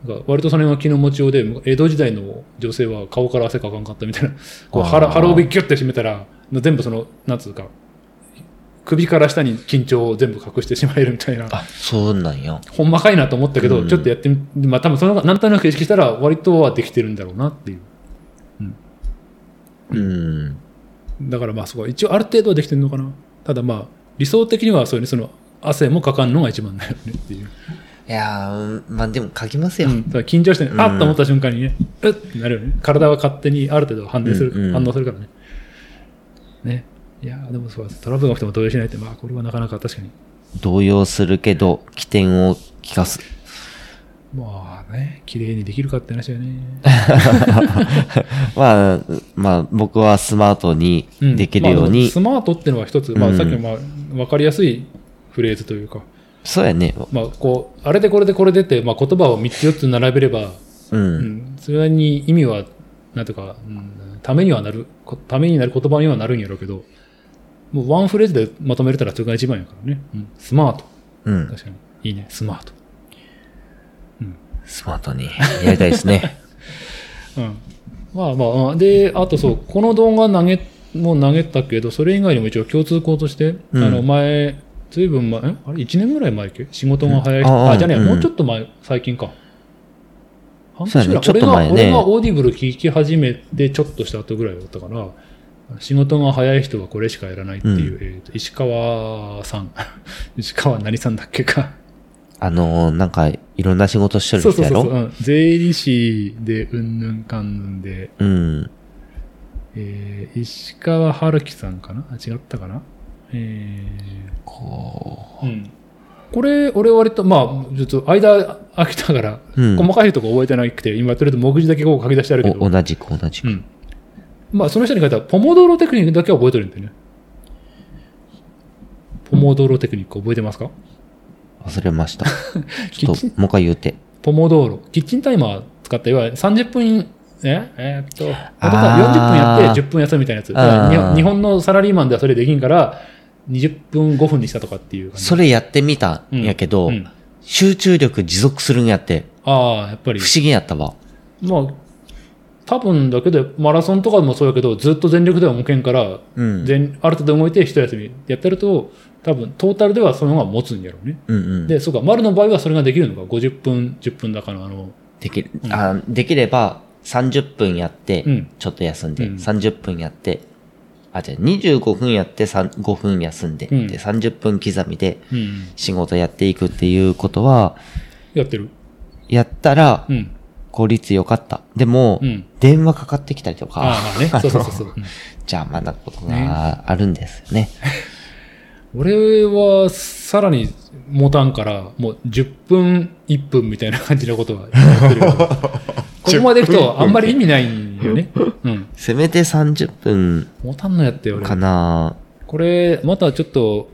なんか割とそれが気の持ちようで、江戸時代の女性は顔から汗かかんかったみたいな。こう腹、腹帯ギュッて締めたら、全部その、なんつうか、首から下に緊張を全部隠してしまえるみたいな。あ、そうなんや。ほんまかいなと思ったけど、うんちょっとやってみ、まあ多分その、なんとなく意識したら割とはできてるんだろうなっていう。うん。だからまあそこは一応ある程度はできてるのかな。ただまあ理想的にはそういうね、その汗もかかんのが一番だよねっていう。いやー、まあでも書きますよ。うん、緊張してね、うんあっと思った瞬間にね、うっってなるよね。体は勝手にある程度反応する、うんうん反応するからね。ね。いやーでもそうトラブルが起きても動揺しないって、まあこれはなかなか確かに。動揺するけど、起点を聞かす。まあね、綺麗にできるかって話だよね。まあ、まあ、僕はスマートにんできるようまあでに。もスマートっていうのは一つ、まあうんさっきのまあわかりやすいフレーズというか、そうやね。まあこう、あれでこれでこれでって、まあ言葉を3つ4つ並べれば、う。うんん、それなりに意味は、なんとか、うん、ためにはなる、こためになる言葉にはなるんやろうけど、もうワンフレーズでまとめれたらそれが一番やからね。うん、スマート。うん。確かに。いいね、スマート。スマートにやりたいですね。うん。まあまあまあ、で、あとそう、この動画投げ、もう投げたけど、それ以外にも一応共通項として、うんあの前、ずいぶん前、えあれ ?1 年ぐらい前っけ？仕事が早い人、うんあじゃねえ、うんもうちょっと前、最近か。半年ぐらい。ね俺が、俺が Audible 聞き始めて、ちょっとした後ぐらいだったから、仕事が早い人はこれしかやらないっていう、うえーと石川さん。石川何さんだっけか。あのー、なんか、いろんな仕事しとそうる人やろ？そうそうそう、うん。税理士で、うんぬんかんぬんで、うん。えー、石川春樹さんかな？あ、違ったかな？えこー、うん。これ、俺割と、まあ、ちょっと間空きたから、うん細かいとこ覚えてなくて、今とりあえず目次だけこう書き出してあるけど、同じく同じく。うん。まあ、その人に書いたポモドロテクニックだけは覚えてるんだよね。ポモドロテクニック覚えてますか？忘れました。ちょっと、もう一回言うて。ポモドーロ。キッチンタイマー使った、いわゆる30分、え？えーっと、40分やって10分休むみたいなやつ。日本のサラリーマンではそれできんから、20分5分にしたとかっていう。それやってみたんやけど、うん集中力持続するんやって、ああ、やっぱり不。思議やったわ。まあ、多分だけど、マラソンとかでもそうやけど、ずっと全力では動けんから、うん。全ある程度動いて一休みやってると、多分トータルではその方が持つんやろうね。うんうん。で、そうか、丸の場合はそれができるのか？50分、10分だから、あの、できる、あできれば30分やってうん、ちょっと休んで、うん30分やって、あ、じゃあ25分やって3 5分休んで、うんで30分刻みでうん、仕事やっていくっていうことは、やってる。やったらうん。効率良かった。でも、うん電話かかってきたりとあか、あ、まあね。そうそうそう邪魔なことがあるんですよね。俺はさらに持たんから、もう10分、1分みたいな感じのことはやってる ここまでいくとあんまり意味ないんよね。うん。せめて30分持たんのやって俺。かなこれ、またちょっと、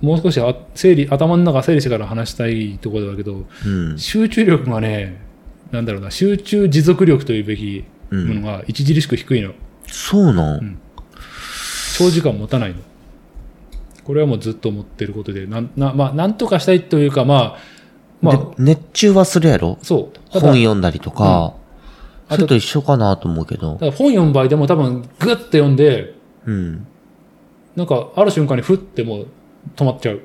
もう少しあ整理、頭の中整理してから話したいところだけど、うん。集中力がね、なんだろうな、集中持続力というべきものが著しく低いの。そうなん、ん長時間持たないの。これはもうずっと思ってることで、なん、な、まあ、なんとかしたいというか、まあ、まあ、で熱中はするやろ？そう。本読んだりとか、うんそれと一緒かなと思うけど本読む場合でも多分、グッて読んで、うん。なんか、ある瞬間にふってもう止まっちゃう。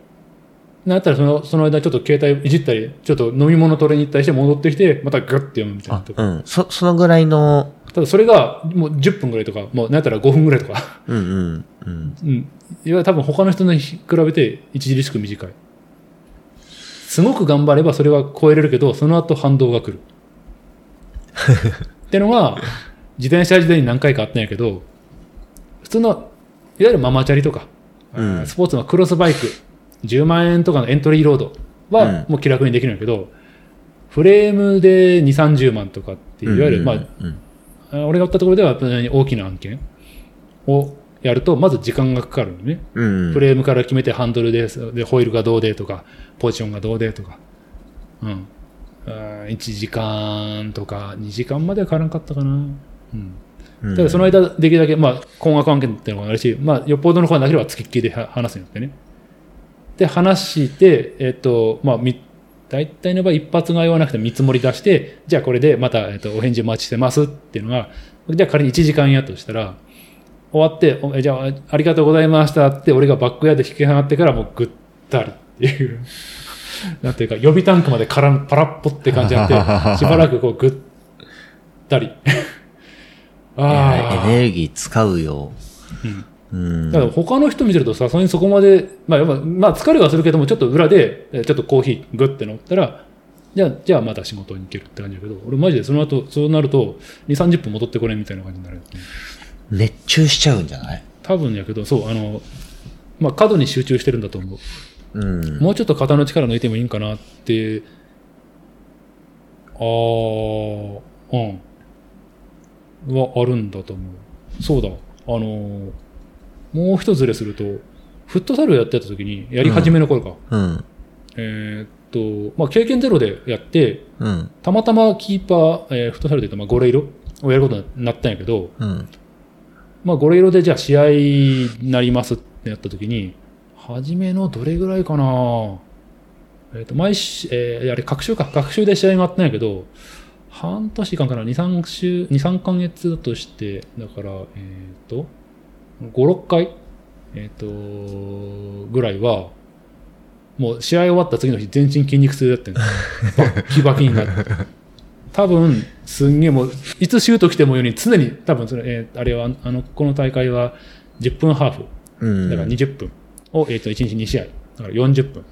なったらその、その間ちょっと携帯いじったり、ちょっと飲み物取りに行ったりして戻ってきて、またグッて読むみたいなあと、か。うん。そ、そのぐらいの、ただそれがもう10分ぐらいとか、もうなんやったら5分ぐらいとか。うんうんうん。うん。いわゆる多分他の人に比べて著しく短い。すごく頑張ればそれは超えれるけど、その後反動が来る。ってのが、自転車時代に何回かあったんやけど、普通の、いわゆるママチャリとか、うんスポーツのクロスバイク、10万円とかのエントリーロードうんはもう気楽にできるんやけど、フレームで2、30万とかっていわゆる、まあ、うんあ俺が売ったところでは大きな案件をやると、まず時間がかかるのね。うん。フレームから決めてハンドルで、で、ホイールがどうでとか、ポジションがどうでとか。うん。あー1時間とか2時間まではかからんかったかな。うん。うんただその間、できるだけ、まあ、困惑案件っていうのがあるし、まあ、よっぽどの方がなければ付きっきりでは話すんやってね。で、話して、えっ、と、まあ、み、大体の場合一発買いはなくて見積もり出して、じゃあこれでまた、えっ、と、お返事お待ちしてますっていうのが、じゃあ仮に1時間やとしたら、終わって、おえじゃあありがとうございましたって、俺がバックヤード引き上がってからもうぐったりっていう。なんていうか、予備タンクまでからん、パラッポって感じになって、しばらくこうぐったり。ああ。エネルギー使うよ。うん。だから他の人見てるとさすがにそこまで、まあ、やっぱまあ疲れはするけども、ちょっと裏で、えちょっとコーヒーグッて乗ったら、じゃあ、じゃあまた仕事に行けるって感じだけど、俺マジでその後、そうなると、2、30分戻ってこれみたいな感じになる、熱中しちゃうんじゃない？多分やけど、そう、あの、まあ過度に集中してるんだと思う。うん。もうちょっと肩の力抜いてもいいんかなって、あー、うん。はあるんだと思う。そうだ。あのーもう一ずれすると、フットサルをやってた時に、やり始めの頃か。うん。えーっと、まあ、経験ゼロでやって、うん。たまたまキーパー、えーフットサルで言うと、まあ、ゴレイロをやることになったんやけど、うん。まあ、ゴレイロでじゃあ試合になりますってやった時に、初めのどれぐらいかな？えっ、と、毎週、えーあれ、各週か、各週で試合があったんやけど、半年間かな、2、3週、2、3ヶ月だとして、だから、えっ、と、5、6回えっ、と、ぐらいは、もう試合終わった次の日、全身筋肉痛だったんです バッキバキになって。多分、すんげえもう、いつシュート来てもように常に、多分それ、えーあれは、あの、この大会は10分ハーフ。うん。だから20分を、えっ、と、1日2試合。だから40分。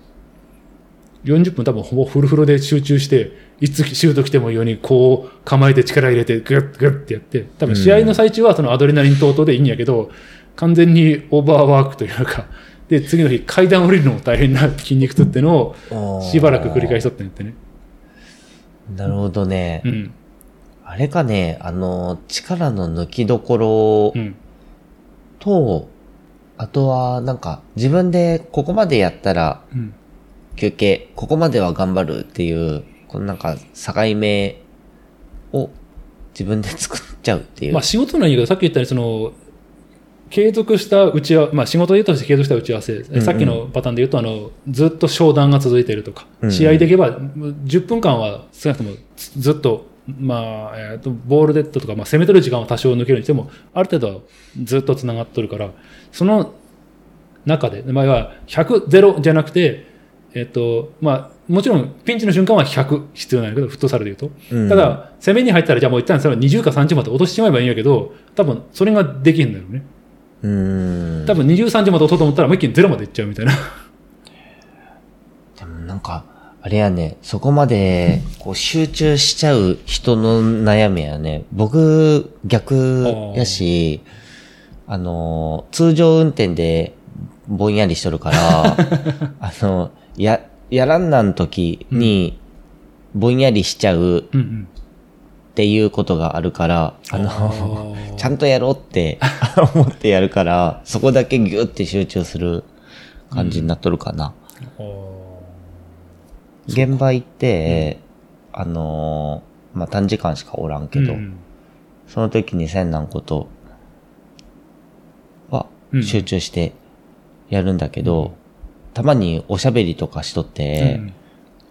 40分多分ほぼフルフルで集中して、いつシュート来てもいいように、こう構えて力入れて、グッグッってやって、多分試合の最中はそのアドレナリン等々でいいんやけど、完全にオーバーワークというか、で、次の日階段降りるのも大変な筋肉痛っていうのをしばらく繰り返しとったんやってね。なるほどね。うん。あれかね、あの、力の抜きどころうん。と、あとは、なんか、自分でここまでやったらうん。休憩、ここまでは頑張るっていう、このなんか、境目を自分で作っちゃうっていう。まあ仕事なんやけど、さっき言ったように、その、継続した打ち合わせ、まあ仕事で言うとして継続した打ち合わせ、んさっきのパターンで言うと、あの、ずっと商談が続いているとか、うん試合でいけば、10分間は少なくともずっと、まあ、えっ、と、ボールデッドとか、まあ攻め取る時間は多少抜けるにしても、ある程度はずっと繋がっとるから、その中で、まあ、要は100、0じゃなくて、えっ、と、まあ、もちろんピンチの瞬間は100必要なんだけど、フットサルで言うと。うん。ただ、攻めに入ったら、じゃあもう一旦それは20か30まで落としてしまえばいいんやけど、多分それができんだよね。うーん。多分20、30まで落とそうと思ったらもう一気に0までいっちゃうみたいな。でもなんか、あれやね、そこまで、こう、集中しちゃう人の悩みやね。僕、逆やし、あの、通常運転でぼんやりしとるから、あの、や、やらんなん時に、ぼんやりしちゃううんうん。っていうことがあるから、あの、あちゃんとやろうって 思ってやるから、そこだけギュって集中する感じになっとるかな。あー現場行って、あのーまあ、短時間しかおらんけど、うん。その時にせんなんことはうん。集中してやるんだけど、たまにおしゃべりとかしとって、うん。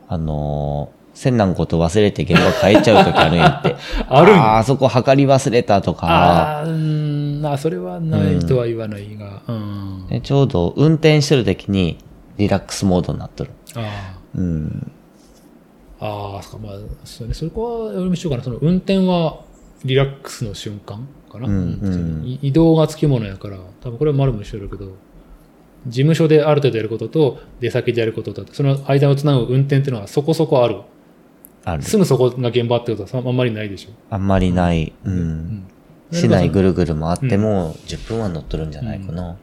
あのー、せんなんこと忘れて現場帰っちゃう時あるんやって。あるんやあーあそこ測り忘れたとか、ああ、うん、まあ、それはないとは言わないが、うん。でちょうど運転してる時にリラックスモードになっとる。あうん。あ、ああ、そっか、まあ、そうね、そこは、俺もしようかな。その、運転はリラックスの瞬間かな。うんうんい移動がつきものやから、多分これは丸も一緒だけど、事務所である程度やることと、出先でやることと、その間をつなぐ運転っていうのはそこそこある。ある。すぐそこが現場ってことはあんまりないでしょ？あんまりない。うん。うん市内ぐるぐる回っても10分は乗っとるんじゃないかな。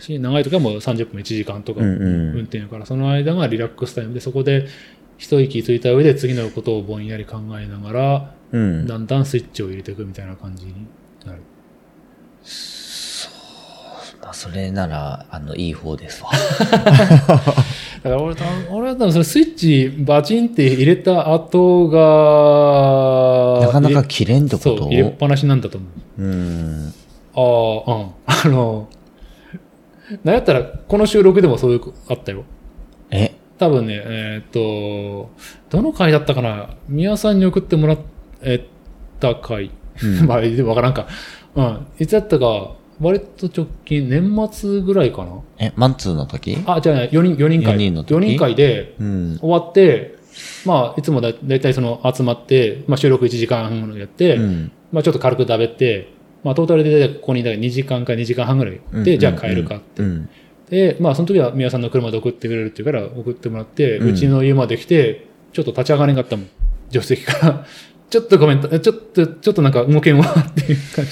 し長い時はもう30分1時間とかうん運うん。転やから、その間がリラックスタイムで、そこで一息ついた上で次のことをぼんやり考えながら、うん。だんだんスイッチを入れていくみたいな感じになる。まあ、それなら、あの、いい方ですわ。だから俺俺は多分それスイッチバチンって入れた後が、なかなか切れんってこそう、と入れっぱなしなんだと思う。うん。ああ、うん。あの、なんやったら、この収録でもそういう、あったよ。え、多分ね、えーっと、どの回だったかな？宮さんに送ってもらった回。うん まあ、でもわからんか。うん。いつやったか、割と直近、年末ぐらいかな？え、マンツーの時？あ、じゃあ4人、4人会。四人の時？4人会でうん。終わって、まあ、いつもだだいたいその集まって、まあ収録1時間半やって、うん。まあちょっと軽く食べて、まあトータルでここにだから2時間か2時間半ぐらいで、うんじゃあ帰るかって。うん。で、まあその時は宮さんの車で送ってくれるっていうから送ってもらって、うんうちの家まで来て、ちょっと立ち上がれんかったもん。助手席から。ちょっとごめん、ちょっと、ちょっとなんか動けんわっていう感じ。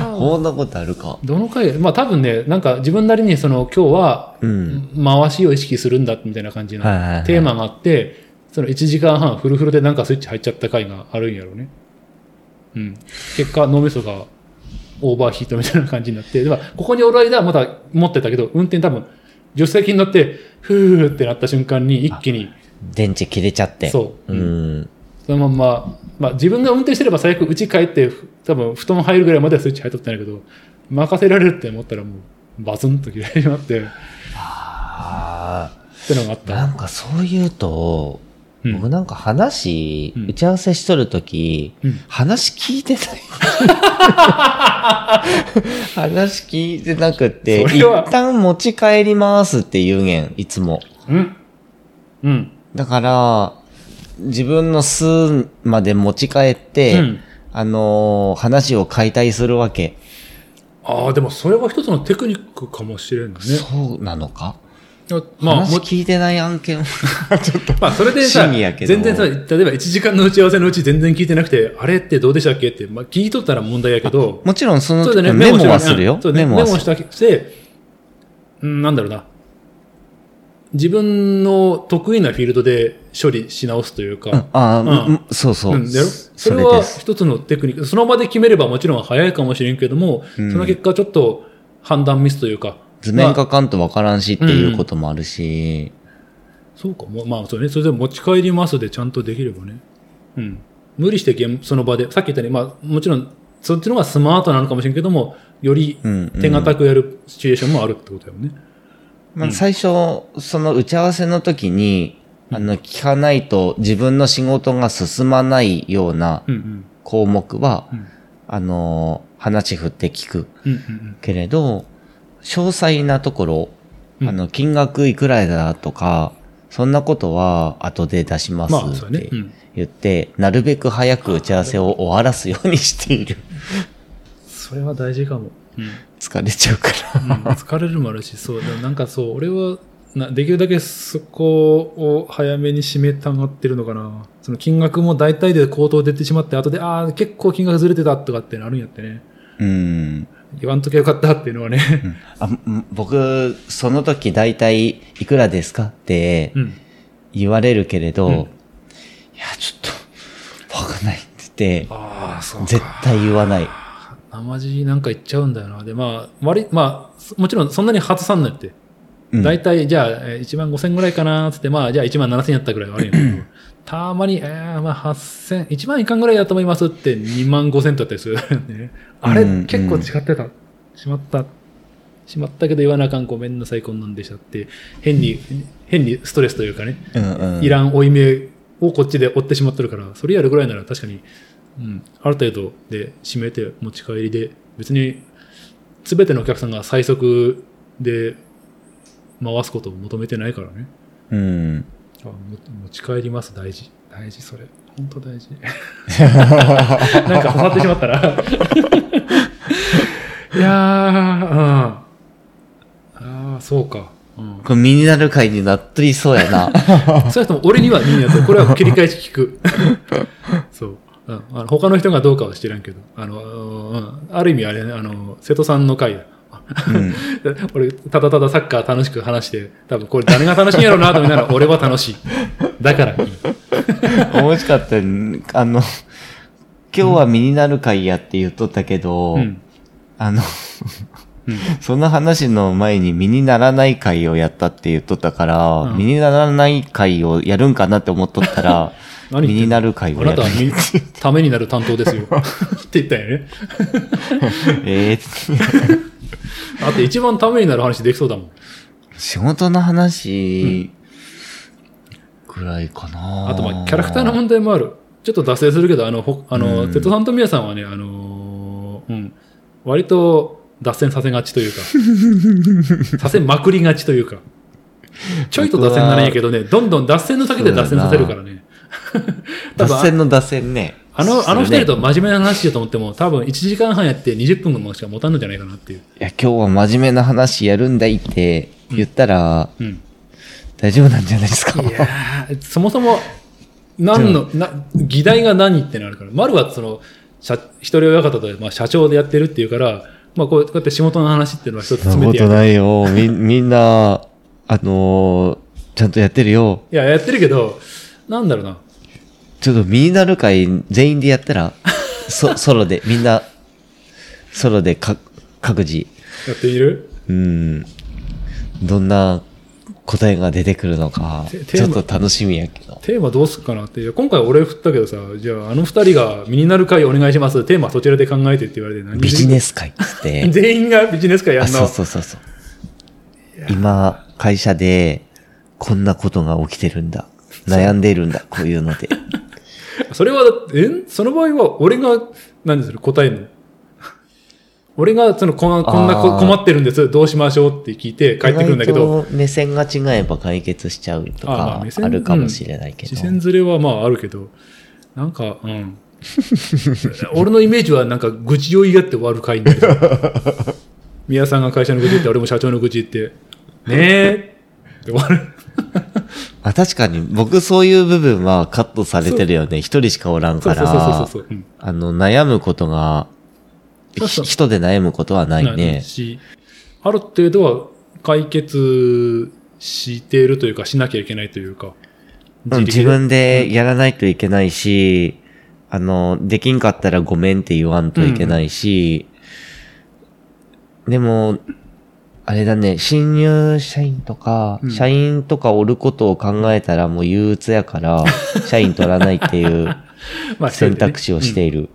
こんなことあるか。どの回？まあ多分ね、なんか自分なりにその今日はうん。回しを意識するんだみたいな感じのテーマがあって、その1時間半フルフルでなんかスイッチ入っちゃった回があるんやろうね。うん。結果脳みそがオーバーヒートみたいな感じになって、でもここにおる間はまだ持ってたけど、運転多分助手席に乗って、ふーってなった瞬間に一気に、電池切れちゃって。そううん。そのまんま、まあ自分が運転してれば最悪家帰って、多分布団入るぐらいまではスイッチ入っとったんやけど、任せられるって思ったらもうバツンと切れてしまって、っあてのがあっあ。なた。んかそう言うと、うん僕なんか話、うん打ち合わせしとるとき、うん話聞いてない。話聞いてなくって、一旦持ち帰りますって言うげん、いつも。うん。うん。だから、自分の数まで持ち帰って、うんあのー話を解体するわけ。ああ、でもそれは一つのテクニックかもしれんね。そうなのか？まあ、話も聞いてない案件を まあ、それでさ、全然さ、例えば1時間の打ち合わせのうち全然聞いてなくて、あれ？ってどうでしたっけ？って、まあ、聞いとったら問題やけど、もちろんそのね、時メモはするよ。メモはする。メモしたして、うん、なんだろうな。自分の得意なフィールドで処理し直すというか、うんああ、うんうんそうそう。うん、そそれは。一つのテクニック。その場で決めればもちろん早いかもしれんけども、うんその結果ちょっと判断ミスというか。図面まあ書かんとわからんしっていうこともあるし、そうか、もうまあそうね。それで持ち帰りますでちゃんとできればね。うん。無理して現その場で、さっき言ったように、まあもちろんそっちの方がスマートなのかもしれんけども、よりうんうん手堅くやるシチュエーションもあるってことだよね。まあ、最初、その打ち合わせの時に、あの、聞かないと自分の仕事が進まないような。項目は、うんあの、話振って聞くうんうんけれど、詳細なところ、うんあの、金額いくらだとか、そんなことは後で出しますって。言って、なるべく早く打ち合わせを終わらすようにしている。それは大事かも。うん。疲れちゃうから。うん、疲れるもあるし、そう、でもなんかそう、俺は、なできるだけそこを早めに締めたがってるのかな。その金額も大体で口頭出てしまって、後で、ああ、結構金額ずれてたとかってなるんやってね。うん。言わんときゃよかったっていうのはね。あん僕、その時大体いくらですか？ってうん。言われるけれど、うんいや、ちょっと、わかんないって言って、絶対言わない。生地なんか言っちゃうんだよな。で、まあ、割り、まあ、もちろんそんなに外さんのやって。うん大体、じゃあ、えー1万5千ぐらいかなつって、まあ、じゃあ1万7千やったぐらいはあるけど、たまに、えー、まあ8千、1万いかんぐらいだと思いますって2万5千とやったりする、ね。あれ、うん結構違ってた。しまった。しまったけど言わなあかん、ごめんなさい、こんなんでしたって、変に、変にストレスというかね、うんうんいらん負い目をこっちで追ってしまってるから、それやるぐらいなら確かに、うん、ある程度で締めて持ち帰りで、別に全てのお客さんが最速で回すことを求めてないからね。うん。あも持ち帰ります、大事。大事、それ。本当大事。なんか刺さってしまったら。いやー、うん。ああ、そうか。うんこれ身になる回になっとりそうやな。それとも俺にはいいんやと、これは切り返し聞く。そう。うんあの他の人がどうかは知らんけど、あの、うんある意味あれね、あの、瀬戸さんの回だ。うん。俺、ただただサッカー楽しく話して、多分これ誰が楽しいんやろうなと思いながら、俺は楽しい。だからいい。面白かったよあの、今日は身になる回やって言っとったけど、うん。あの、うん。その話の前に身にならない回をやったって言っとったから、うん身にならない回をやるんかなって思っとったら、何になる回をあなた。はみためになる担当ですよ。って言ったよね。えー、だって一番ためになる話できそうだもん。仕事の話ぐらいかなあと、まあ、キャラクターの問題もある。ちょっと脱線するけど、あの、ほあの、うん瀬戸さんと宮さんはね、あのーうん、割と脱線させがちというか、させまくりがちというか、ちょいと脱線ならんやけどね、どんどん脱線の先で脱線させるからね。脱線の脱線ね。あの、あの二人と真面目な話しようと思っても、多分1時間半やって20分もしか持たんのじゃないかなっていう。いや、今日は真面目な話やるんだいって言ったら、うん。大丈夫なんじゃないですか？いやーそもそも、何の、な、議題が何ってなるから。丸はその、社、一人親方と、まあ、社長でやってるっていうから、まあこう、こうやって仕事の話っていうのは一つそんなこと詰めてやる。ないよ。み、みんな、あのーちゃんとやってるよ。いや、やってるけど、なんだろうな。ちょっとミニナル会全員でやったら、そ、ソロで、みんな、ソロでか、各自、やってみる？うん、どんな答えが出てくるのか、ちょっと楽しみやけど。テーマどうすっかなって。今回俺振ったけどさ、じゃああの二人が身になる会お願いします。テーマそちらで考えてって言われて何ビジネスス会っつって、全員がビジネス会やあ、んの。そうそうそうそう。今、会社で、こんなことが起きてるんだ。悩んでるんだ。こういうので。それは、え？その場合は、俺が、何でする？答えるの？俺が、その、こんな、こんな困ってるんです。どうしましょうって聞いて帰ってくるんだけど、目線が違えば解決しちゃうとかあるかもしれないけど。視線ずれはまああるけど、なんか、うん。俺のイメージはなんか愚痴を言い合って終わる会になる。宮さんが会社の愚痴言って、俺も社長の愚痴言って、ねえって 終わる。あ確かに僕そういう部分はカットされてるよね。一人しかおらんから、あの、悩むことが、人で悩むことはないね。し、ある程度は解決しているというか、しなきゃいけないというか。うん自分でやらないといけないし、あの、できんかったらごめんって言わんといけないし、でも、あれだね、新入社員とか、うん。社員とかおることを考えたらもう憂鬱やから、社員取らないっていう まあ選択肢をしている。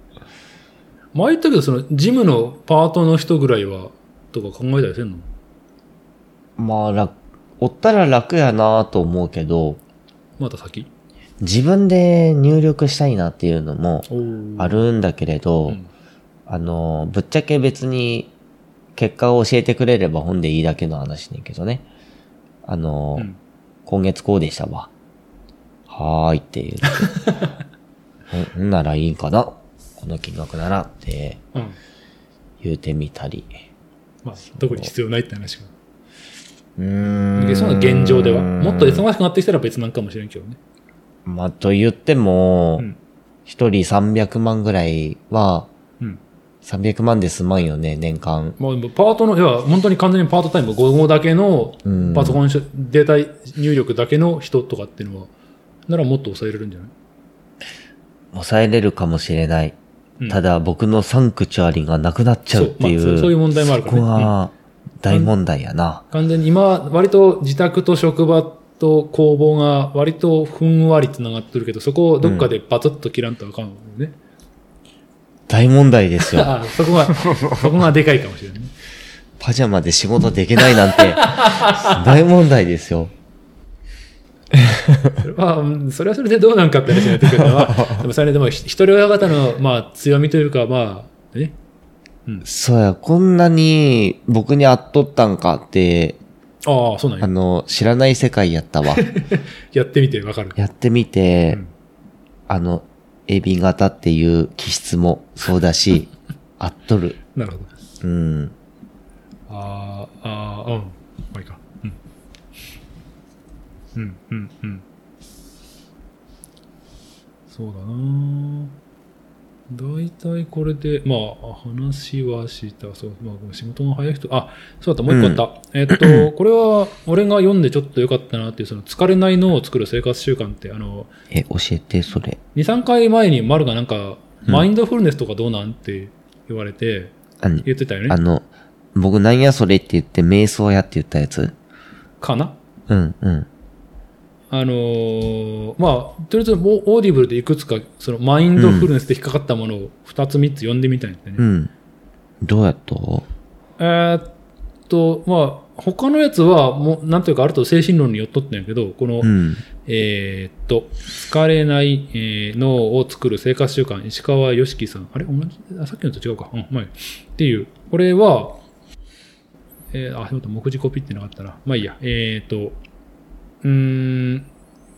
前言ったけど、その、ジムのパートの人ぐらいは、とか考えたりせんの？まあ、楽、おったら楽やなと思うけど、また先？自分で入力したいなっていうのもおあるんだけれど、うん。あの、ぶっちゃけ別に結果を教えてくれれば本でいいだけの話ねんけどね。あの、うん今月こうでしたわ。はーいって言って。ほんならいいんかな？この金額ならってうん。言うてみたり。まあ、特に必要ないって話が。うーん。でその現状では？もっと忙しくなってきたら別なんかもしれんけどね。まあ、と言ってもうん、一、人300万ぐらいは、うん。300万で済まんよね、年間。まあ、でもパートの、いや、本当に完全にパートタイム、午後だけのうんパソコンしデータ入力だけの人とかっていうのは、ならもっと抑えれるんじゃない？抑えれるかもしれない。うんただ、僕のサンクチュアリがなくなっちゃうっていう。そうまあそういう問題もあるかこらね。こが、大問題やな。完全に今、割と自宅と職場と工房が割とふんわり繋がってるけど、そこをどっかでバツッと切らんとあかんもんね。大問題ですよ。あそこが、そこがでかいかもしれないね。パジャマで仕事できないなんて、大問題ですよ。それは、うんそれはそれでどうなんかって話になってくるのは、でもそれでもひ一人親方の、まあ、強みというか、まあ、ね。そうや、こんなに僕に会っとったんかって、ああ、そうなんや。あの、知らない世界やったわ。やってみてわかる。やってみて、うんあの、エビ型っていう気質もそうだし、合っとる。なるほど。うん。ああ、ああ、うん。まあいいか。うん。うん、うん、うん。そうだな大体これで、まあ、話はした。そう、まあ、仕事が早い人、あ、そうだった、もう一個あった。えっと、これは、俺が読んでちょっと良かったなっていう、その、疲れない脳を作る生活習慣って、あの、え、教えて、それ。2、3回前に丸がなんか、うんマインドフルネスとかどうなんって言われて、言ってたよねあ。の、僕なんやそれって言って瞑想やって言ったやつかな？うん、うん。あのーまあ、とりあえず Audible でいくつか、そのマインドフルネスで引っかかったものを2つ3つ読んでみたいんだよね。うん。どうやったえーっと、まあ、他のやつは、もう、なんというか、あると精神論によっとったんやけど、この、うん。えーっと、疲れない、えー脳を作る生活習慣、石川善樹さん。あれ？同じ？あさっきのと違うか。うん、まあいいっていう。これは、えー、あ、そうだ、目次コピってなかったな。まあいいや。えーっと、うーん、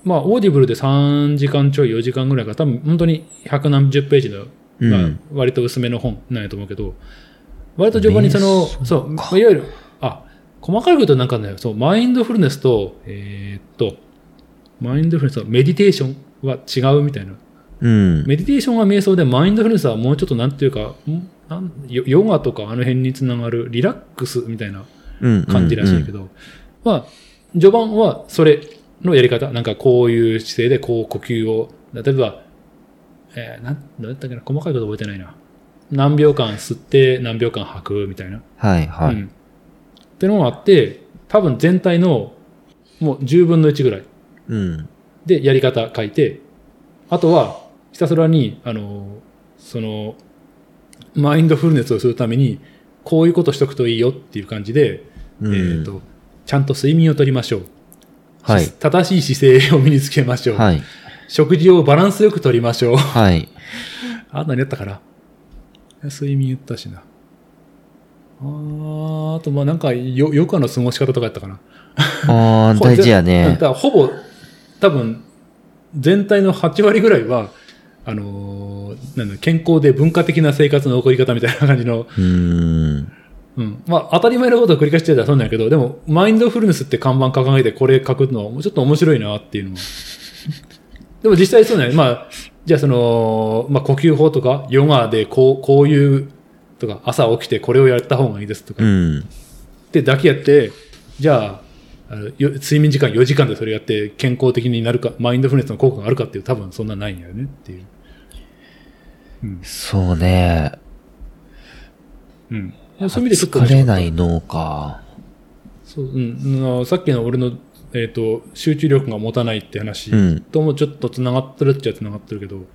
まあ、 Audible で3時間ちょい、4時間ぐらいか、多分本当に百何十ページの、うんまあ、割と薄めの本なんやと思うけど、割と序盤にその、そう、まあいわゆる、あ、細かいことなんかね、そう、マインドフルネスと、えーっと、マインドフルネスとメディテーションは違うみたいな。うん。メディテーションは瞑想で、マインドフルネスはもうちょっとなんていうか、んなんヨヨガとかあの辺につながるリラックスみたいなうん。感じらしいけど。ど、まあ、序盤はそれのやり方、なんかこういう姿勢でこう呼吸を、例えば、えー、なん、どうやったっけな、細かいこと覚えてないな。何秒間吸って何秒間吐くみたいな。はい、はい。うん。ってのがあって、多分全体のもう10分の1ぐらいうん。でやり方書いて、あとはひたすらに、あの、その、マインドフルネスをするために、こういうことしとくといいよっていう感じで、うんえっ、と、ちゃんと睡眠をとりましょう。はい。正しい姿勢を身につけましょう。はい。食事をバランスよくとりましょう。はい。あ、何やったかな睡眠言ったしな。あーあと、まあなんか、よ、余暇の過ごし方とかやったかな。ああ、大事やだねか。らほぼ、多分、全体の8割ぐらいは、あのーなんだ、健康で文化的な生活の送り方みたいな感じの、うーん。うん。まあ、当たり前のことを繰り返してたらそうなんやけど、でも、マインドフルネスって看板掲げてこれ書くのは、もうちょっと面白いなっていうのも。でも実際そうなんや。まあ、じゃあその、まあ、呼吸法とか、ヨガでこう、こういう、とか、朝起きてこれをやった方がいいですとか、うん。ってだけやって、じゃあ、あのよ睡眠時間4時間でそれやって健康的になるか、マインドフルネスの効果があるかっていう多分そんなないんだよねっていう。うん。そうね。うん。そういう意味で疲れない脳か。そう、うん、さっきの俺の、えっ、と、集中力が持たないって話うん。ともちょっと繋がってるっちゃ繋がってるけど、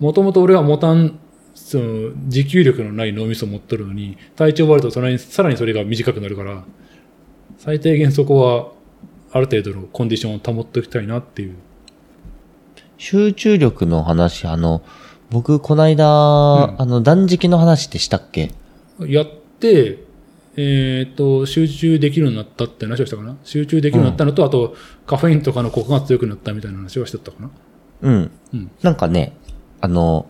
もともと俺は持たん、その、持久力のない脳みそを持っとるのに、体調悪いとそれに、さらにそれが短くなるから、最低限そこは、ある程度のコンディションを保っておきたいなっていう。集中力の話、あの、僕、こないだ、ん。あの、断食の話ってしたっけ？やって、えっ、と、集中できるようになったって話をしたかな？集中できるようになったのと、あと、カフェインとかの効果が強くなったみたいな話をしてたかな？うん。うん。なんかね、あの、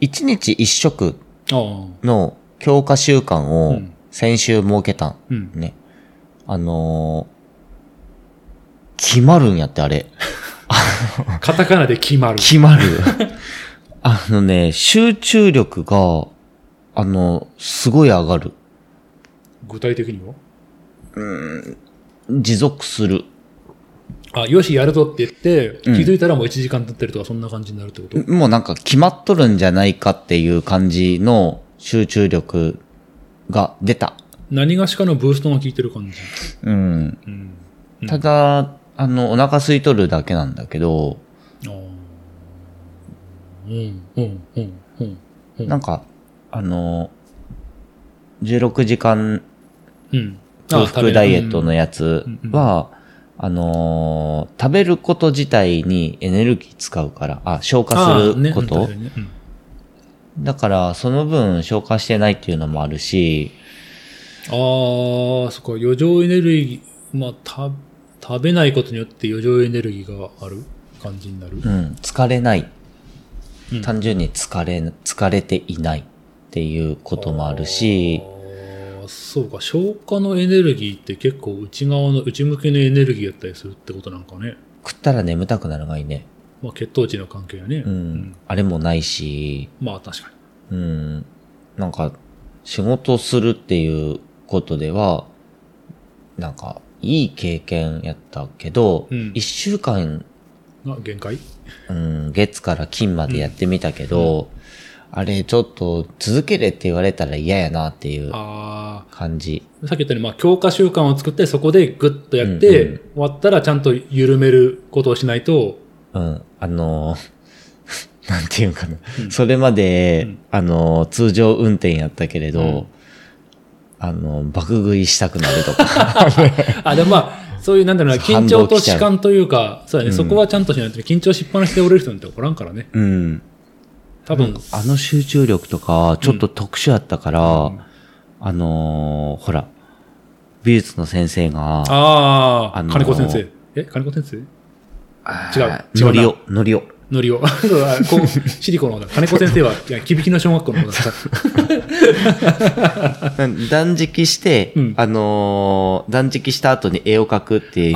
一日一食。の強化習慣うをん先週設けたん。うん。ね。あのー決まるんやって、あれ。カタカナで決まる。決まる。あのね、集中力が、あの、すごい上がる。具体的には？持続する。あ、よし、やるぞって言って、気うんづいたらもう1時間経ってるとか、そんな感じになるってこと、もうなんか決まっとるんじゃないかっていう感じの集中力が出た。何がしかのブーストが効いてる感じ？うん。うん。ただ、あの、お腹空いとるだけなんだけど、あーうん、うん、うん、うん。うんなんか、あの、16時間うん。空腹ダイエットのやつは、あのー食べること自体にエネルギー使うから、あ、消化すること、ねね。うん。だから、その分消化してないっていうのもあるし、ああ、そっか、余剰エネルギー、まあ、た、食べないことによって余剰エネルギーがある感じになる？うん、疲れない。うん。単純に疲れ、疲れていないっていうこともあるし、そうか、消化のエネルギーって結構内側の、内向けのエネルギーやったりするってことなんかね。食ったら眠たくなるがいいね。まあ、血糖値の関係やね。うん。あれもないし、まあ、確かに。うん。なんか、仕事するっていうことでは、なんか、いい経験やったけど、うん一週間、が限界？うん、月から金までやってみたけど、あれちょっと続けれって言われたら嫌やなっていうあ感じ。あ、さっき言ったように、まあ、強化習慣を作って、そこでグッとやって、うんうん終わったらちゃんと緩めることをしないと、うん、あのー なんていうかな。うんそれまで、うんあのー通常運転やったけれど、うんあのー爆食いしたくなるとか。あ、でもまあ、そういう、なんだろうな、緊反張と動来ちゃう弛緩というか、そうだね、うんそこはちゃんとしないと、緊張しっぱなしで折れる人なんておらんからね。うん。多分、あの集中力とか、ちょっと特殊やったから、あのーほら、美術の先生が、ああ、あのー金子先生。え金子先生？あ違う違うなノリオ、ノリオ。のりを。そうだこうシリコの方だ。金子先生は、いや、響きの小学校の方だった。断食して、うんあのー断食した後に絵を描くっていう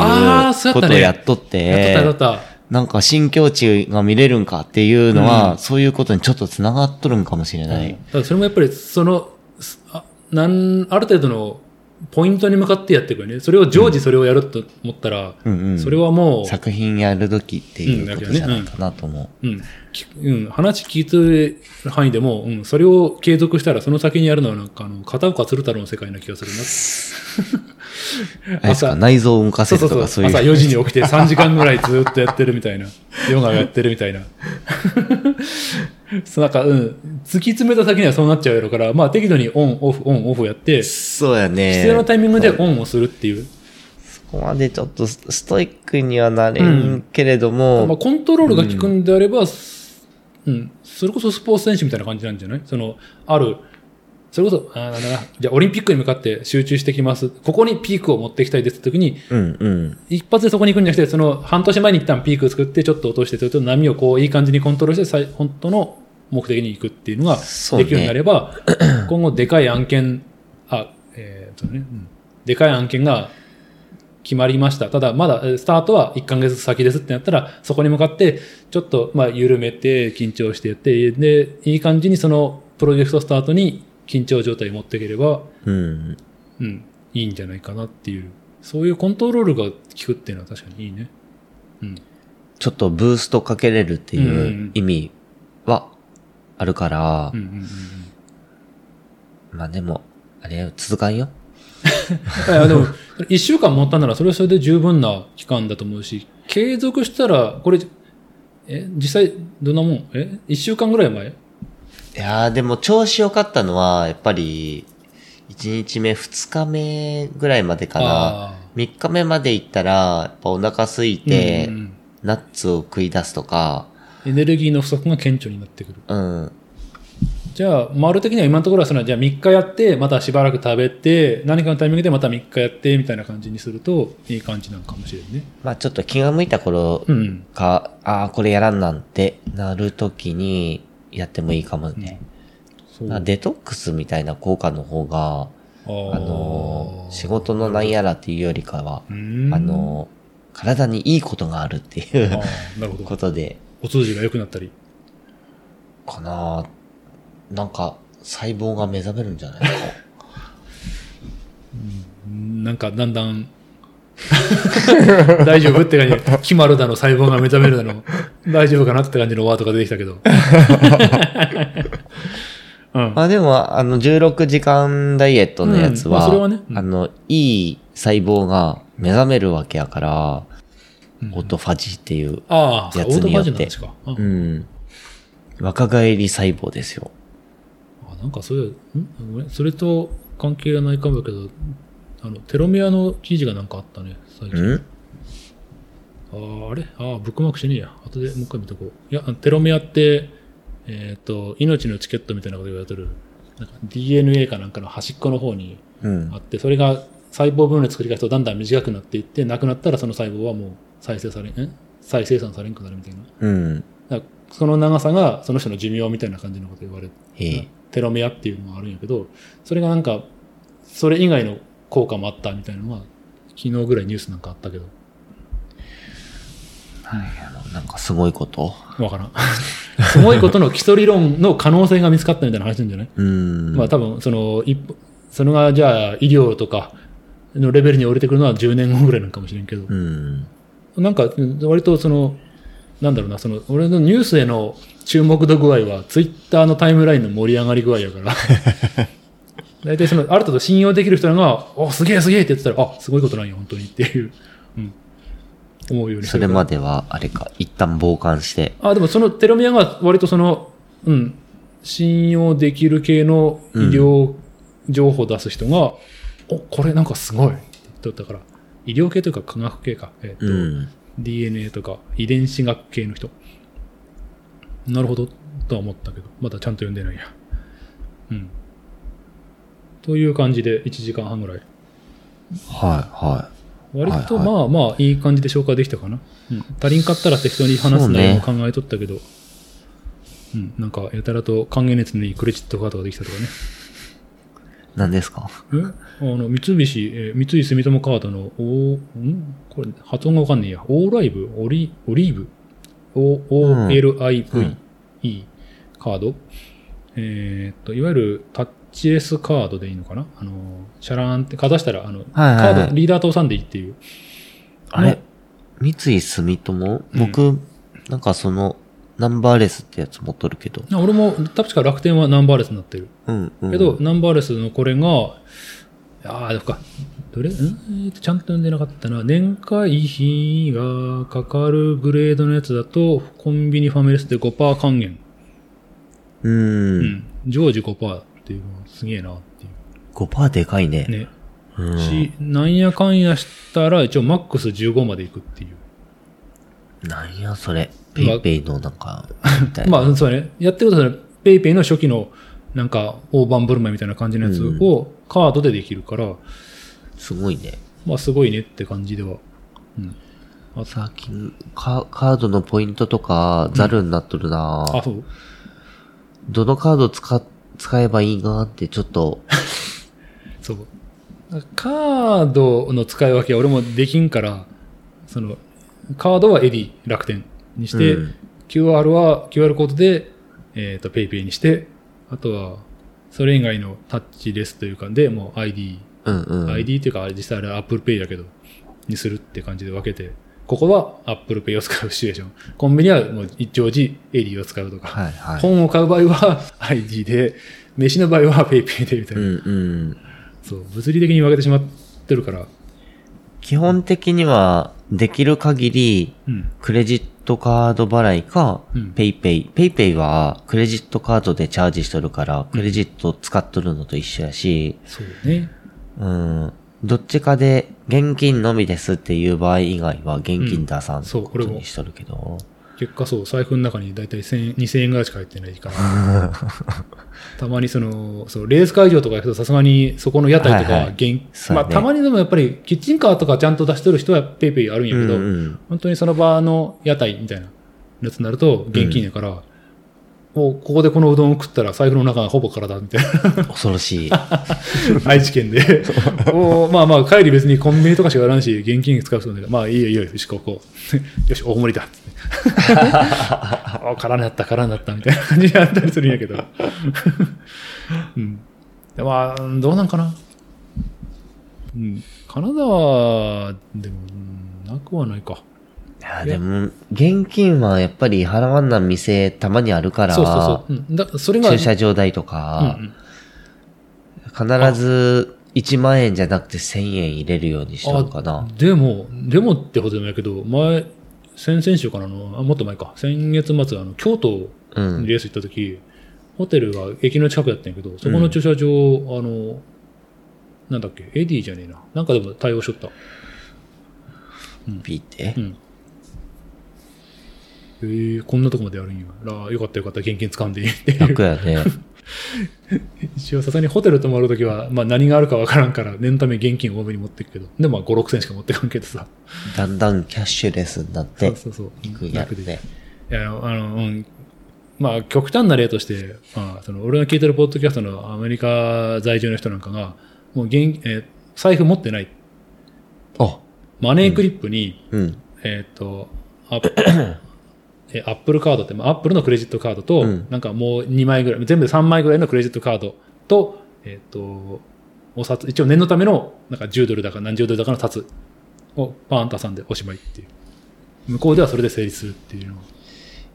ことをやっとって、やっとったやっとった。なんか新境地が見れるんかっていうのは、うんそういうことにちょっと繋がっとるんかもしれない。ただそれもやっぱり、その、すあなん、ある程度のポイントに向かってやっていくよね。それを常時それをやると思ったら、うんうん。それはもう、作品やるときっていうことじゃないかなと思う。うん。きうん。話聞いてる範囲でも、うん。それを継続したら、その先にやるのはなんか、あの、片岡鶴太郎の世界な気がするな。あれですか？内臓を動かせるとかそういう。朝4時に起きて3時間ぐらいずっとやってるみたいな。ヨガやってるみたいな。そうなんか、うん。突き詰めた先にはそうなっちゃうやろから、まあ適度にオン、オフ、オン、オフやって、そうやね。必要なタイミングでオンをするっていう。そこまでちょっとスストイックにはなれんけれども、まあコントロールが効くんであれば、うん。それこそスポーツ選手みたいな感じなんじゃない？その、ある、それこそ、あーなんだな、じゃあオリンピックに向かって集中してきます。ここにピークを持っていきたいですって時に、うんうん。一発でそこに行くんじゃなくて、その半年前に一旦ピークを作って、ちょっと落として、ちょっと波をこう、いい感じにコントロールして、最本当の目的に行くっていうのができるようになれば、今後でかい案件、あ、えーっとね、うんでかい案件が決まりました。ただ、まだ、えースタートは1ヶ月先ですってなったら、そこに向かって、ちょっと、まあ、緩めて、緊張してやって、で、いい感じにその、プロジェクトスタートに緊張状態を持っていければ、うん。うん、いいんじゃないかなっていう、そういうコントロールが効くっていうのは確かにいいね。うん。ちょっとブーストかけれるっていうん意味はあるから、うんうんうんうん。まあでも、あれよ続かんよ。いやでも、一週間持ったならそれはそれで十分な期間だと思うし、継続したら、これ、え、実際どんなもん？え？一週間ぐらい前？いやーでも調子良かったのは、やっぱり、1日目、2日目ぐらいまでかな。あ3日目まで行ったら、やっぱお腹空いーて、うんうんナッツを食い出すとか、エネルギーの不足が顕著になってくる。うん。じゃあ、丸的には今のところはその、じゃあ3日やって、またしばらく食べて、何かのタイミングでまた3日やって、みたいな感じにすると、いい感じなのかもしれんね。まあちょっと気が向いた頃うん。か、ああ、これやらんなんてなるときにやってもいいかもね。そう。まあデトックスみたいな効果の方が、あのー仕事のなんやらっていうよりかは、うんあのー体にいいことがあるっていうあーなるほど。ことで、お通じが良くなったり。かななんか、細胞が目覚めるんじゃないか。うんなんかだんだん 大丈夫って感じで、決まるだの、細胞が目覚めるだの、大丈夫かなって感じのワードが出てきたけど。うん。まあでも、あの、16時間ダイエットのやつは、あの、いい細胞が目覚めるわけやから、うん。オートファジーっていう、やオートファつによってうん。若返り細胞ですよ。あなんかそういう、ん？ごめん。それと関係がないかもだけど、あの、テロメアの記事がなんかあったね、最近。ん？ああ、あれ？ああ、ブックマークしねえや。後でもう一回見とこう。いや、テロメアって、えっ、と、命のチケットみたいなこと言われてる、なんか DNA かなんかの端っこの方にうんあ。って、それが細胞分裂繰り返すとだんだん短くなっていって、なくなったらその細胞はもう再生されん、ん？再生産されんくなるみたいな。うん。その長さがその人の寿命みたいな感じのこと言われて、ええ。テロメアっていうのがあるんやけど、それがなんか、それ以外の効果もあったみたいなのは、昨日ぐらいニュースなんかあったけど、なんかすごいこと？わからん。すごいことの基礎理論の可能性が見つかったみたいな話なんじゃない、うん。まあ多分、その、一歩、それがじゃあ医療とかのレベルに降りてくるのは10年後ぐらいなのかもしれんけど、うん。なんか、割とその、なんだろうな、その、俺のニュースへの注目度具合は、ツイッターのタイムラインの盛り上がり具合やから。大体その、ある程度信用できる人らが、お、すげえすげえって言ってたら、あ、すごいことなんや、本当にっていう、うん。思うようにそれまで。では、あれか、一旦傍観して。あ、でもそのテロメアが割とその、うん、信用できる系の医療情報を出す人が、お、これなんかすごいって言ったから、医療系というか科学系か。えっ、と、うん。DNA とか遺伝子学系の人。なるほど、とは思ったけど、まだちゃんと読んでないや。うん。という感じで1時間半ぐらい。はい、は割とはいまあまあいい感じで紹介できたかな。うん。足りんかったら適当に話す内容も考えとったけど、うん。なんかやたらと還元熱のいいクレジットカードができたとかね。い。何ですか？え？あの、三菱、えー三井住友カードの、おん？これ、発音がわかんねえや。オーライブ？オリ、オリーブ？OLIVE カード、えーっと、いわゆるタッチレスカードでいいのかな？あの、シャラーンってかざしたら、あの、はいはいはいカード、リーダー通さんでいいっていう。あれ？三井住友？僕、なんかその、ナンバーレスってやつ持っとるけど。あ俺も、確か楽天はナンバーレスになってる。うん、うん。けど、ナンバーレスのこれが、ああ、でもか、どれ、んちゃんと読んでなかったな。年会費がかかるグレードのやつだと、コンビニファミレスで5%還元。う。うんん。常時5%っていうのはすげえなってい5%でかいね。う。ね。うん。し、なんやかんやしたら、一応マックス15までいくっていう。なんやそれ。 PayPay のなんか、みたいな。まあ、そうね。やってることは、 PayPay の初期の、なんか、大盤振る舞いみたいな感じのやつをカードでできるから、すごいね。まあ、すごいねって感じでは。うん。あ最近、カカードのポイントとか、ザルになっとるな、あ、そう。どのカード使、使えばいいかってちょっと、そう。カードの使い分けは俺もできんから、その、カードは Edy、楽天にして、うん QR は QR コードで、えっ、と、 PayPay にして、あとは、それ以外のタッチレスというか、で、もう ID、うんうん。ID っていうか、実際あれ Apple Pay だけど、にするって感じで分けて、ここは Apple Pay を使うシチュエーション。コンビニはもう一丁時 Edy を使うとか、はいはい。本を買う場合は ID で、飯の場合は PayPay でみたいな。うんうん。そう、物理的に分けてしまってるから、基本的には、できる限り、うん。クレジットカード払いかうん、 PayPay。PayPay は、クレジットカードでチャージしとるから、クレジット使っとるのと一緒やし、そうね。うん。どっちかで、現金のみですっていう場合以外は、現金出さんそうことにしとるけど、結果そう、財布の中にだいたい1000 2000円ぐらいしか入ってないから。たまにその、そう、レース会場とか行くとさすがにそこの屋台とか、はいはい。まあたまにでもやっぱりキッチンカーとかちゃんと出してる人はペイペイあるんやけど、うんうん。本当にその場の屋台みたいなやつになると現金やから、もうここでこのうどんを食ったら財布の中がほぼ体みたいな。恐ろしい。愛知県で。おまあまあ、帰り別にコンビニとかしかやらんし、現金使う人ど、まあいいよいいよ、よし、ここ。よし、大盛りだ。お空になった、空になった、みたいな感じになったりするんやけど。うん。でまあ、どうなんかな。うん。金沢でも、うんなくはないか。いや、でも、現金はやっぱり払わんな店たまにあるから、そうそうそう。うん、だそれが、駐車場代とうんかう、ん必ず1万円じゃなくて1000円入れるようにしとるかな。でも、でもってほどでもないけど、前、先々週かなあの、あ、もっと前か。先月末、あの、京都うんにレース行った時、ホテルが駅の近くだったんやけど、そこの駐車場、あの、なんだっけ、エディじゃねえな。なんかでも対応しとった。ピーってう。ん。えー、こんなとこまでやるんや。ら、よかったよかった、現金掴んでいいっていう。楽やね。一応さすがにホテル泊まるときは、まあ何があるかわからんから、念のため現金多めに持ってくけど。でもまあ5、6千しか持ってかんけどさ。だんだんキャッシュレスになっそてうそうそう。いくんや楽でね。いや、あの、うん。まあ、極端な例として、まあ、その、俺が聞いてるポッドキャストのアメリカ在住の人なんかが、もう現、えー財布持ってない。あ、マネークリップに、うん。えっ、と、アップ、えアップルカードって、まあアップルのクレジットカードと、うんなんかもう2枚ぐらい、全部で3枚ぐらいのクレジットカードと、えっ、と、お札、一応念のための、なんか10ドルだか何十ドルだかの札をパーンと挟んでおしまいっていう。向こうではそれで成立するっていうのは。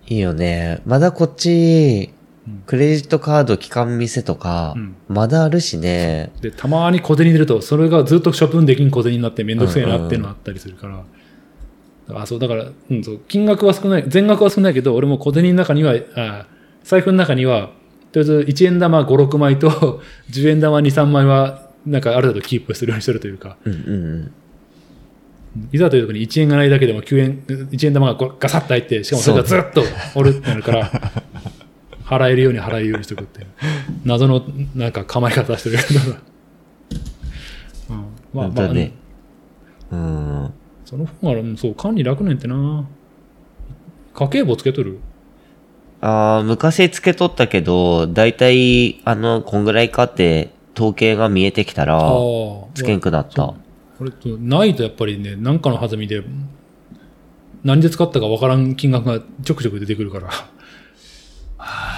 いいよね。まだこっちうん、クレジットカード期間店とかうん、まだあるしね。で、たまに小銭出ると、それがずっと処分できん小銭になってめんどくせえなっていうのがあったりするから。あ、そう、だから、うん、そう、金額は少ない、全額は少ないけど、俺も小銭の中には、あ財布の中には、とりあえず1円玉5、6枚と、10円玉2、3枚は、なんかある程度キープするようにしてるというか、うんうんうん。いざという時に1円がないだけでも9円、1円玉がこうガサッと入って、しかもそれがずっとおるってなるから、払えるように払えるようにしておくっていう。謎のなんか構え方してるけど。うん、まあまあ、ね。うん。その方が、うんそう、管理楽ねんってな。家計簿つけとる？ああ、昔つけとったけど、だいたい、あの、こんぐらいかって、統計が見えてきたら、あ。つけんくなった。これと、ないとやっぱりね、なんかの弾みで、何で使ったかわからん金額がちょくちょく出てくるから。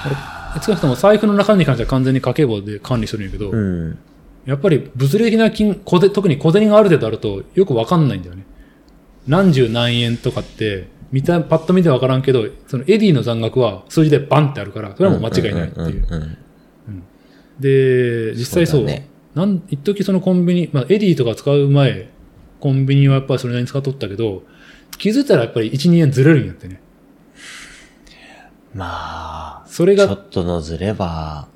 俺少なくとも財布の中に関しては完全に家計簿で管理してるんやけど、うん。やっぱり物理的な金、小銭特に小銭がある程度あるとよくわかんないんだよね。何十何円とかって、見た、パッと見てわからんけど、その Edy の残額は数字でバンってあるから、それはもう間違いないっていう。で、実際そう。そうなん、一時そのコンビニ、まあ、 Edy とか使う前、コンビニはやっぱりそれなりに使っとったけど、気づいたらやっぱり1、2円ずれるんやってね。まあ、それがちょっとのずれば、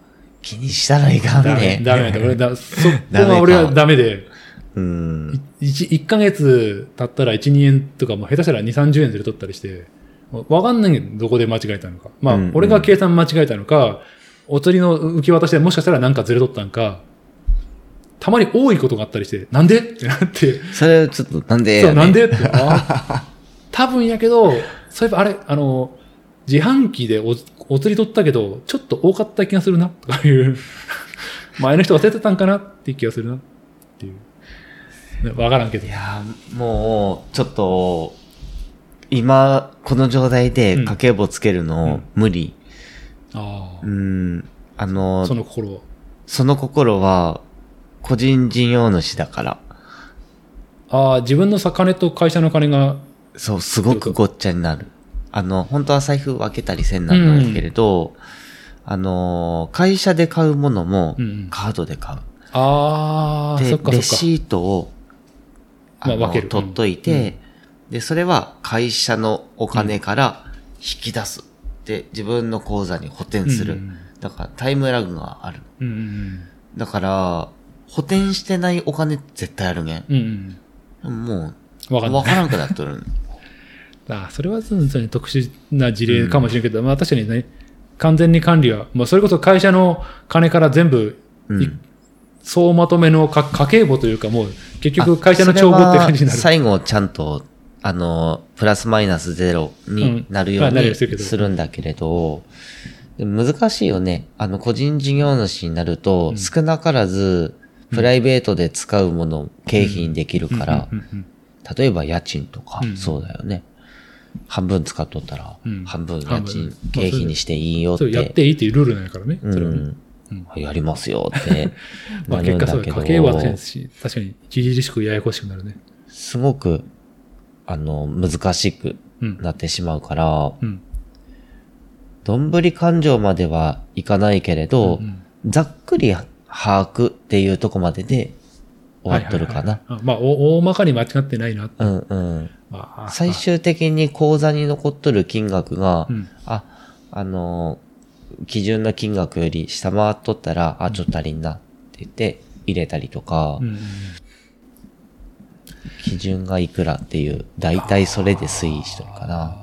気にしたらいかんね。ダメだ。俺だ、そこダメかが俺はダメで、うん。1、一ヶ月経ったら1、2円とか、もう下手したら2、30円ずれとったりして、わかんないけど、どこで間違えたのか。まあ、うんうん俺が計算間違えたのか、お釣りの受け渡しでもしかしたらなんかずれとったんか、たまに多いことがあったりして、なんで？ってなって、それちょっとなんで、そう、なんで？って。あ多分やけど、そういえばあれ、あの、自販機でおお釣り取ったけど、ちょっと多かった気がするな、とかいう。前の人忘れてたんかなっていう気がするな。ねわからんけどい。やーもう、ちょっと、今、この状態で家計簿つけるの、無理。あうん。ああ、の、その心は？その心は、個人事業主だから。ああ、自分のさ、金と会社の金が、そう、すごくごっちゃになる。あの、本当は財布分けたりせんなんだけれど、あの、会社で買うものもうんうん、カードで買う。ああ、そでっ、かそっか。レシートを、まあ分ける取っといて、で、それは会社のお金から引き出す。で、自分の口座に補填する。うんうんだからタイムラグがある。うんうんだから、補填してないお金絶対あるげん。うん。うんもうん。わう、からんくなっとる。あそれはそうですね特殊な事例かもしれんけど、まあ確かにね、完全に管理は、まあそれこそ会社の金から全部、いうん。総まとめのか家計簿というかもう結局会社の帳簿って感じになる。最後ちゃんと、あの、プラスマイナスゼロになるようににするんだけれど、難しいよね。あの、個人事業主になると、少なからず、プライベートで使うものを経費にできるから、例えば家賃とかうん、そうだよね。半分使っとったらうん、半分家半賃分、経費にしていいよっそうやってて、いいっていうルールなんやからね。うん。やりますよって まあ結果そう家計簿は確かに確かに著しくややこしくなるね。すごく、あの、難しくうん。なってしまうから、うん。どんぶり勘定まではいかないけれど、うんざっくり把握っていうとこまでで終わっとるかな。はいはいはいあまあ、お大まかに間違ってないな。うんうん。まあ、最終的に口座に残っとる金額が、うんあ、あのー基準の金額より下回っとったら、あ、ちょっと足りんなって言って入れたりとか、うんうん基準がいくらっていう、だいたいそれで推移しとるかな。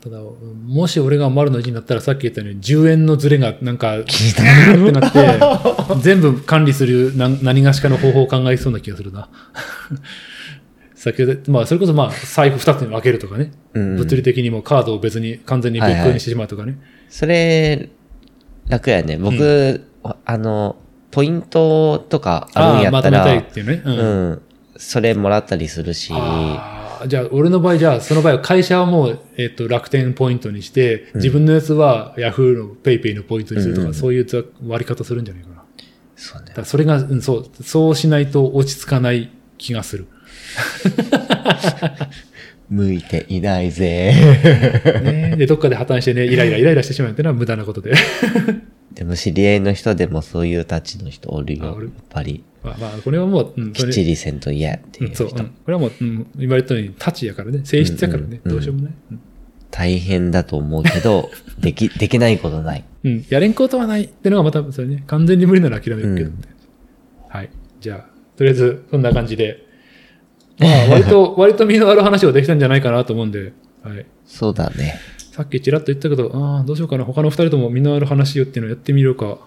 ただ、もし俺が丸の字になったらさっき言ったように10円のズレがなんか、ってなって、全部管理する何何がしかの方法を考えそうな気がするな。先ほど、まあ、それこそまあ、財布2つに分けるとかね。うん物理的にもカードを別に完全に別個にしてしまうとかね。それ、楽やね。僕、あの、ポイントとかあるんやったら、まとめたいっていうね。ううんん。それもらったりするし、じゃあ、俺の場合、じゃあ、その場合は会社はもう、えっ、と、楽天ポイントにして、自分のやつはヤフーのペイペイのポイントにするとか、うんそういう割り方するんじゃないかな。そうねだそれが、うん、そう、そうしないと落ち着かない気がする。向いていないぜ。ね、で、どっかで破綻してね、イライライライラしてしまうっていうのは無駄なことで。でも知り合いの人でもそういうたちの人おるよ。やっぱり、まあまあ、これはもう、うん、きっちりせんと嫌ってうん、そう、いうん。これはもう、うん、言われたように、立ちやからね、性質やからね、うんうんどうしようもない。うん大変だと思うけど、でき、できないことない。うん、やれんことはないってのがまた、それね、完全に無理なら諦めるけど、うんはい。じゃあ、とりあえず、そんな感じで。まあ、割と、割と身のある話をできたんじゃないかなと思うんで、はい。そうだね。さっきちらっと言ったけど、ああ、どうしようかな。他の二人とも身のある話をっていうのをやってみようか。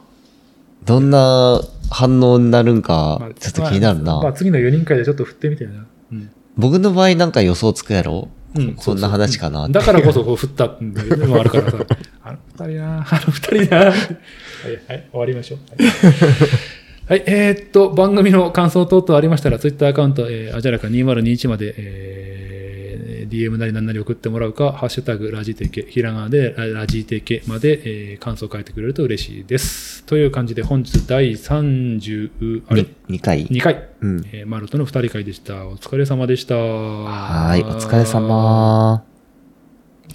どんな反応になるんまかあ、ちょっと気になるな。まあ、まあ次の4人会でちょっと振ってみてな。うん。僕の場合なんか予想つくやろ？うんこんな話かなってだからこそこう振ったんだのもあるからさ。あの二人な、あの二人な。はい、はい、終わりましょう。はい、はいえーっと、番組の感想等々ありましたら、ツイッターアカウント、えー、あじゃらか2021まで、えー、DM なりなんなり送ってもらうか、ハッシュタグ、ラジテケ、ひらがなで、ララジテケまで、えー、感想を書いてくれると嬉しいです。という感じで、本日第30、あれ？に ?2 回。2回、うん。えー、マルトの2人会でした。お疲れ様でした。はーい、お疲れ様。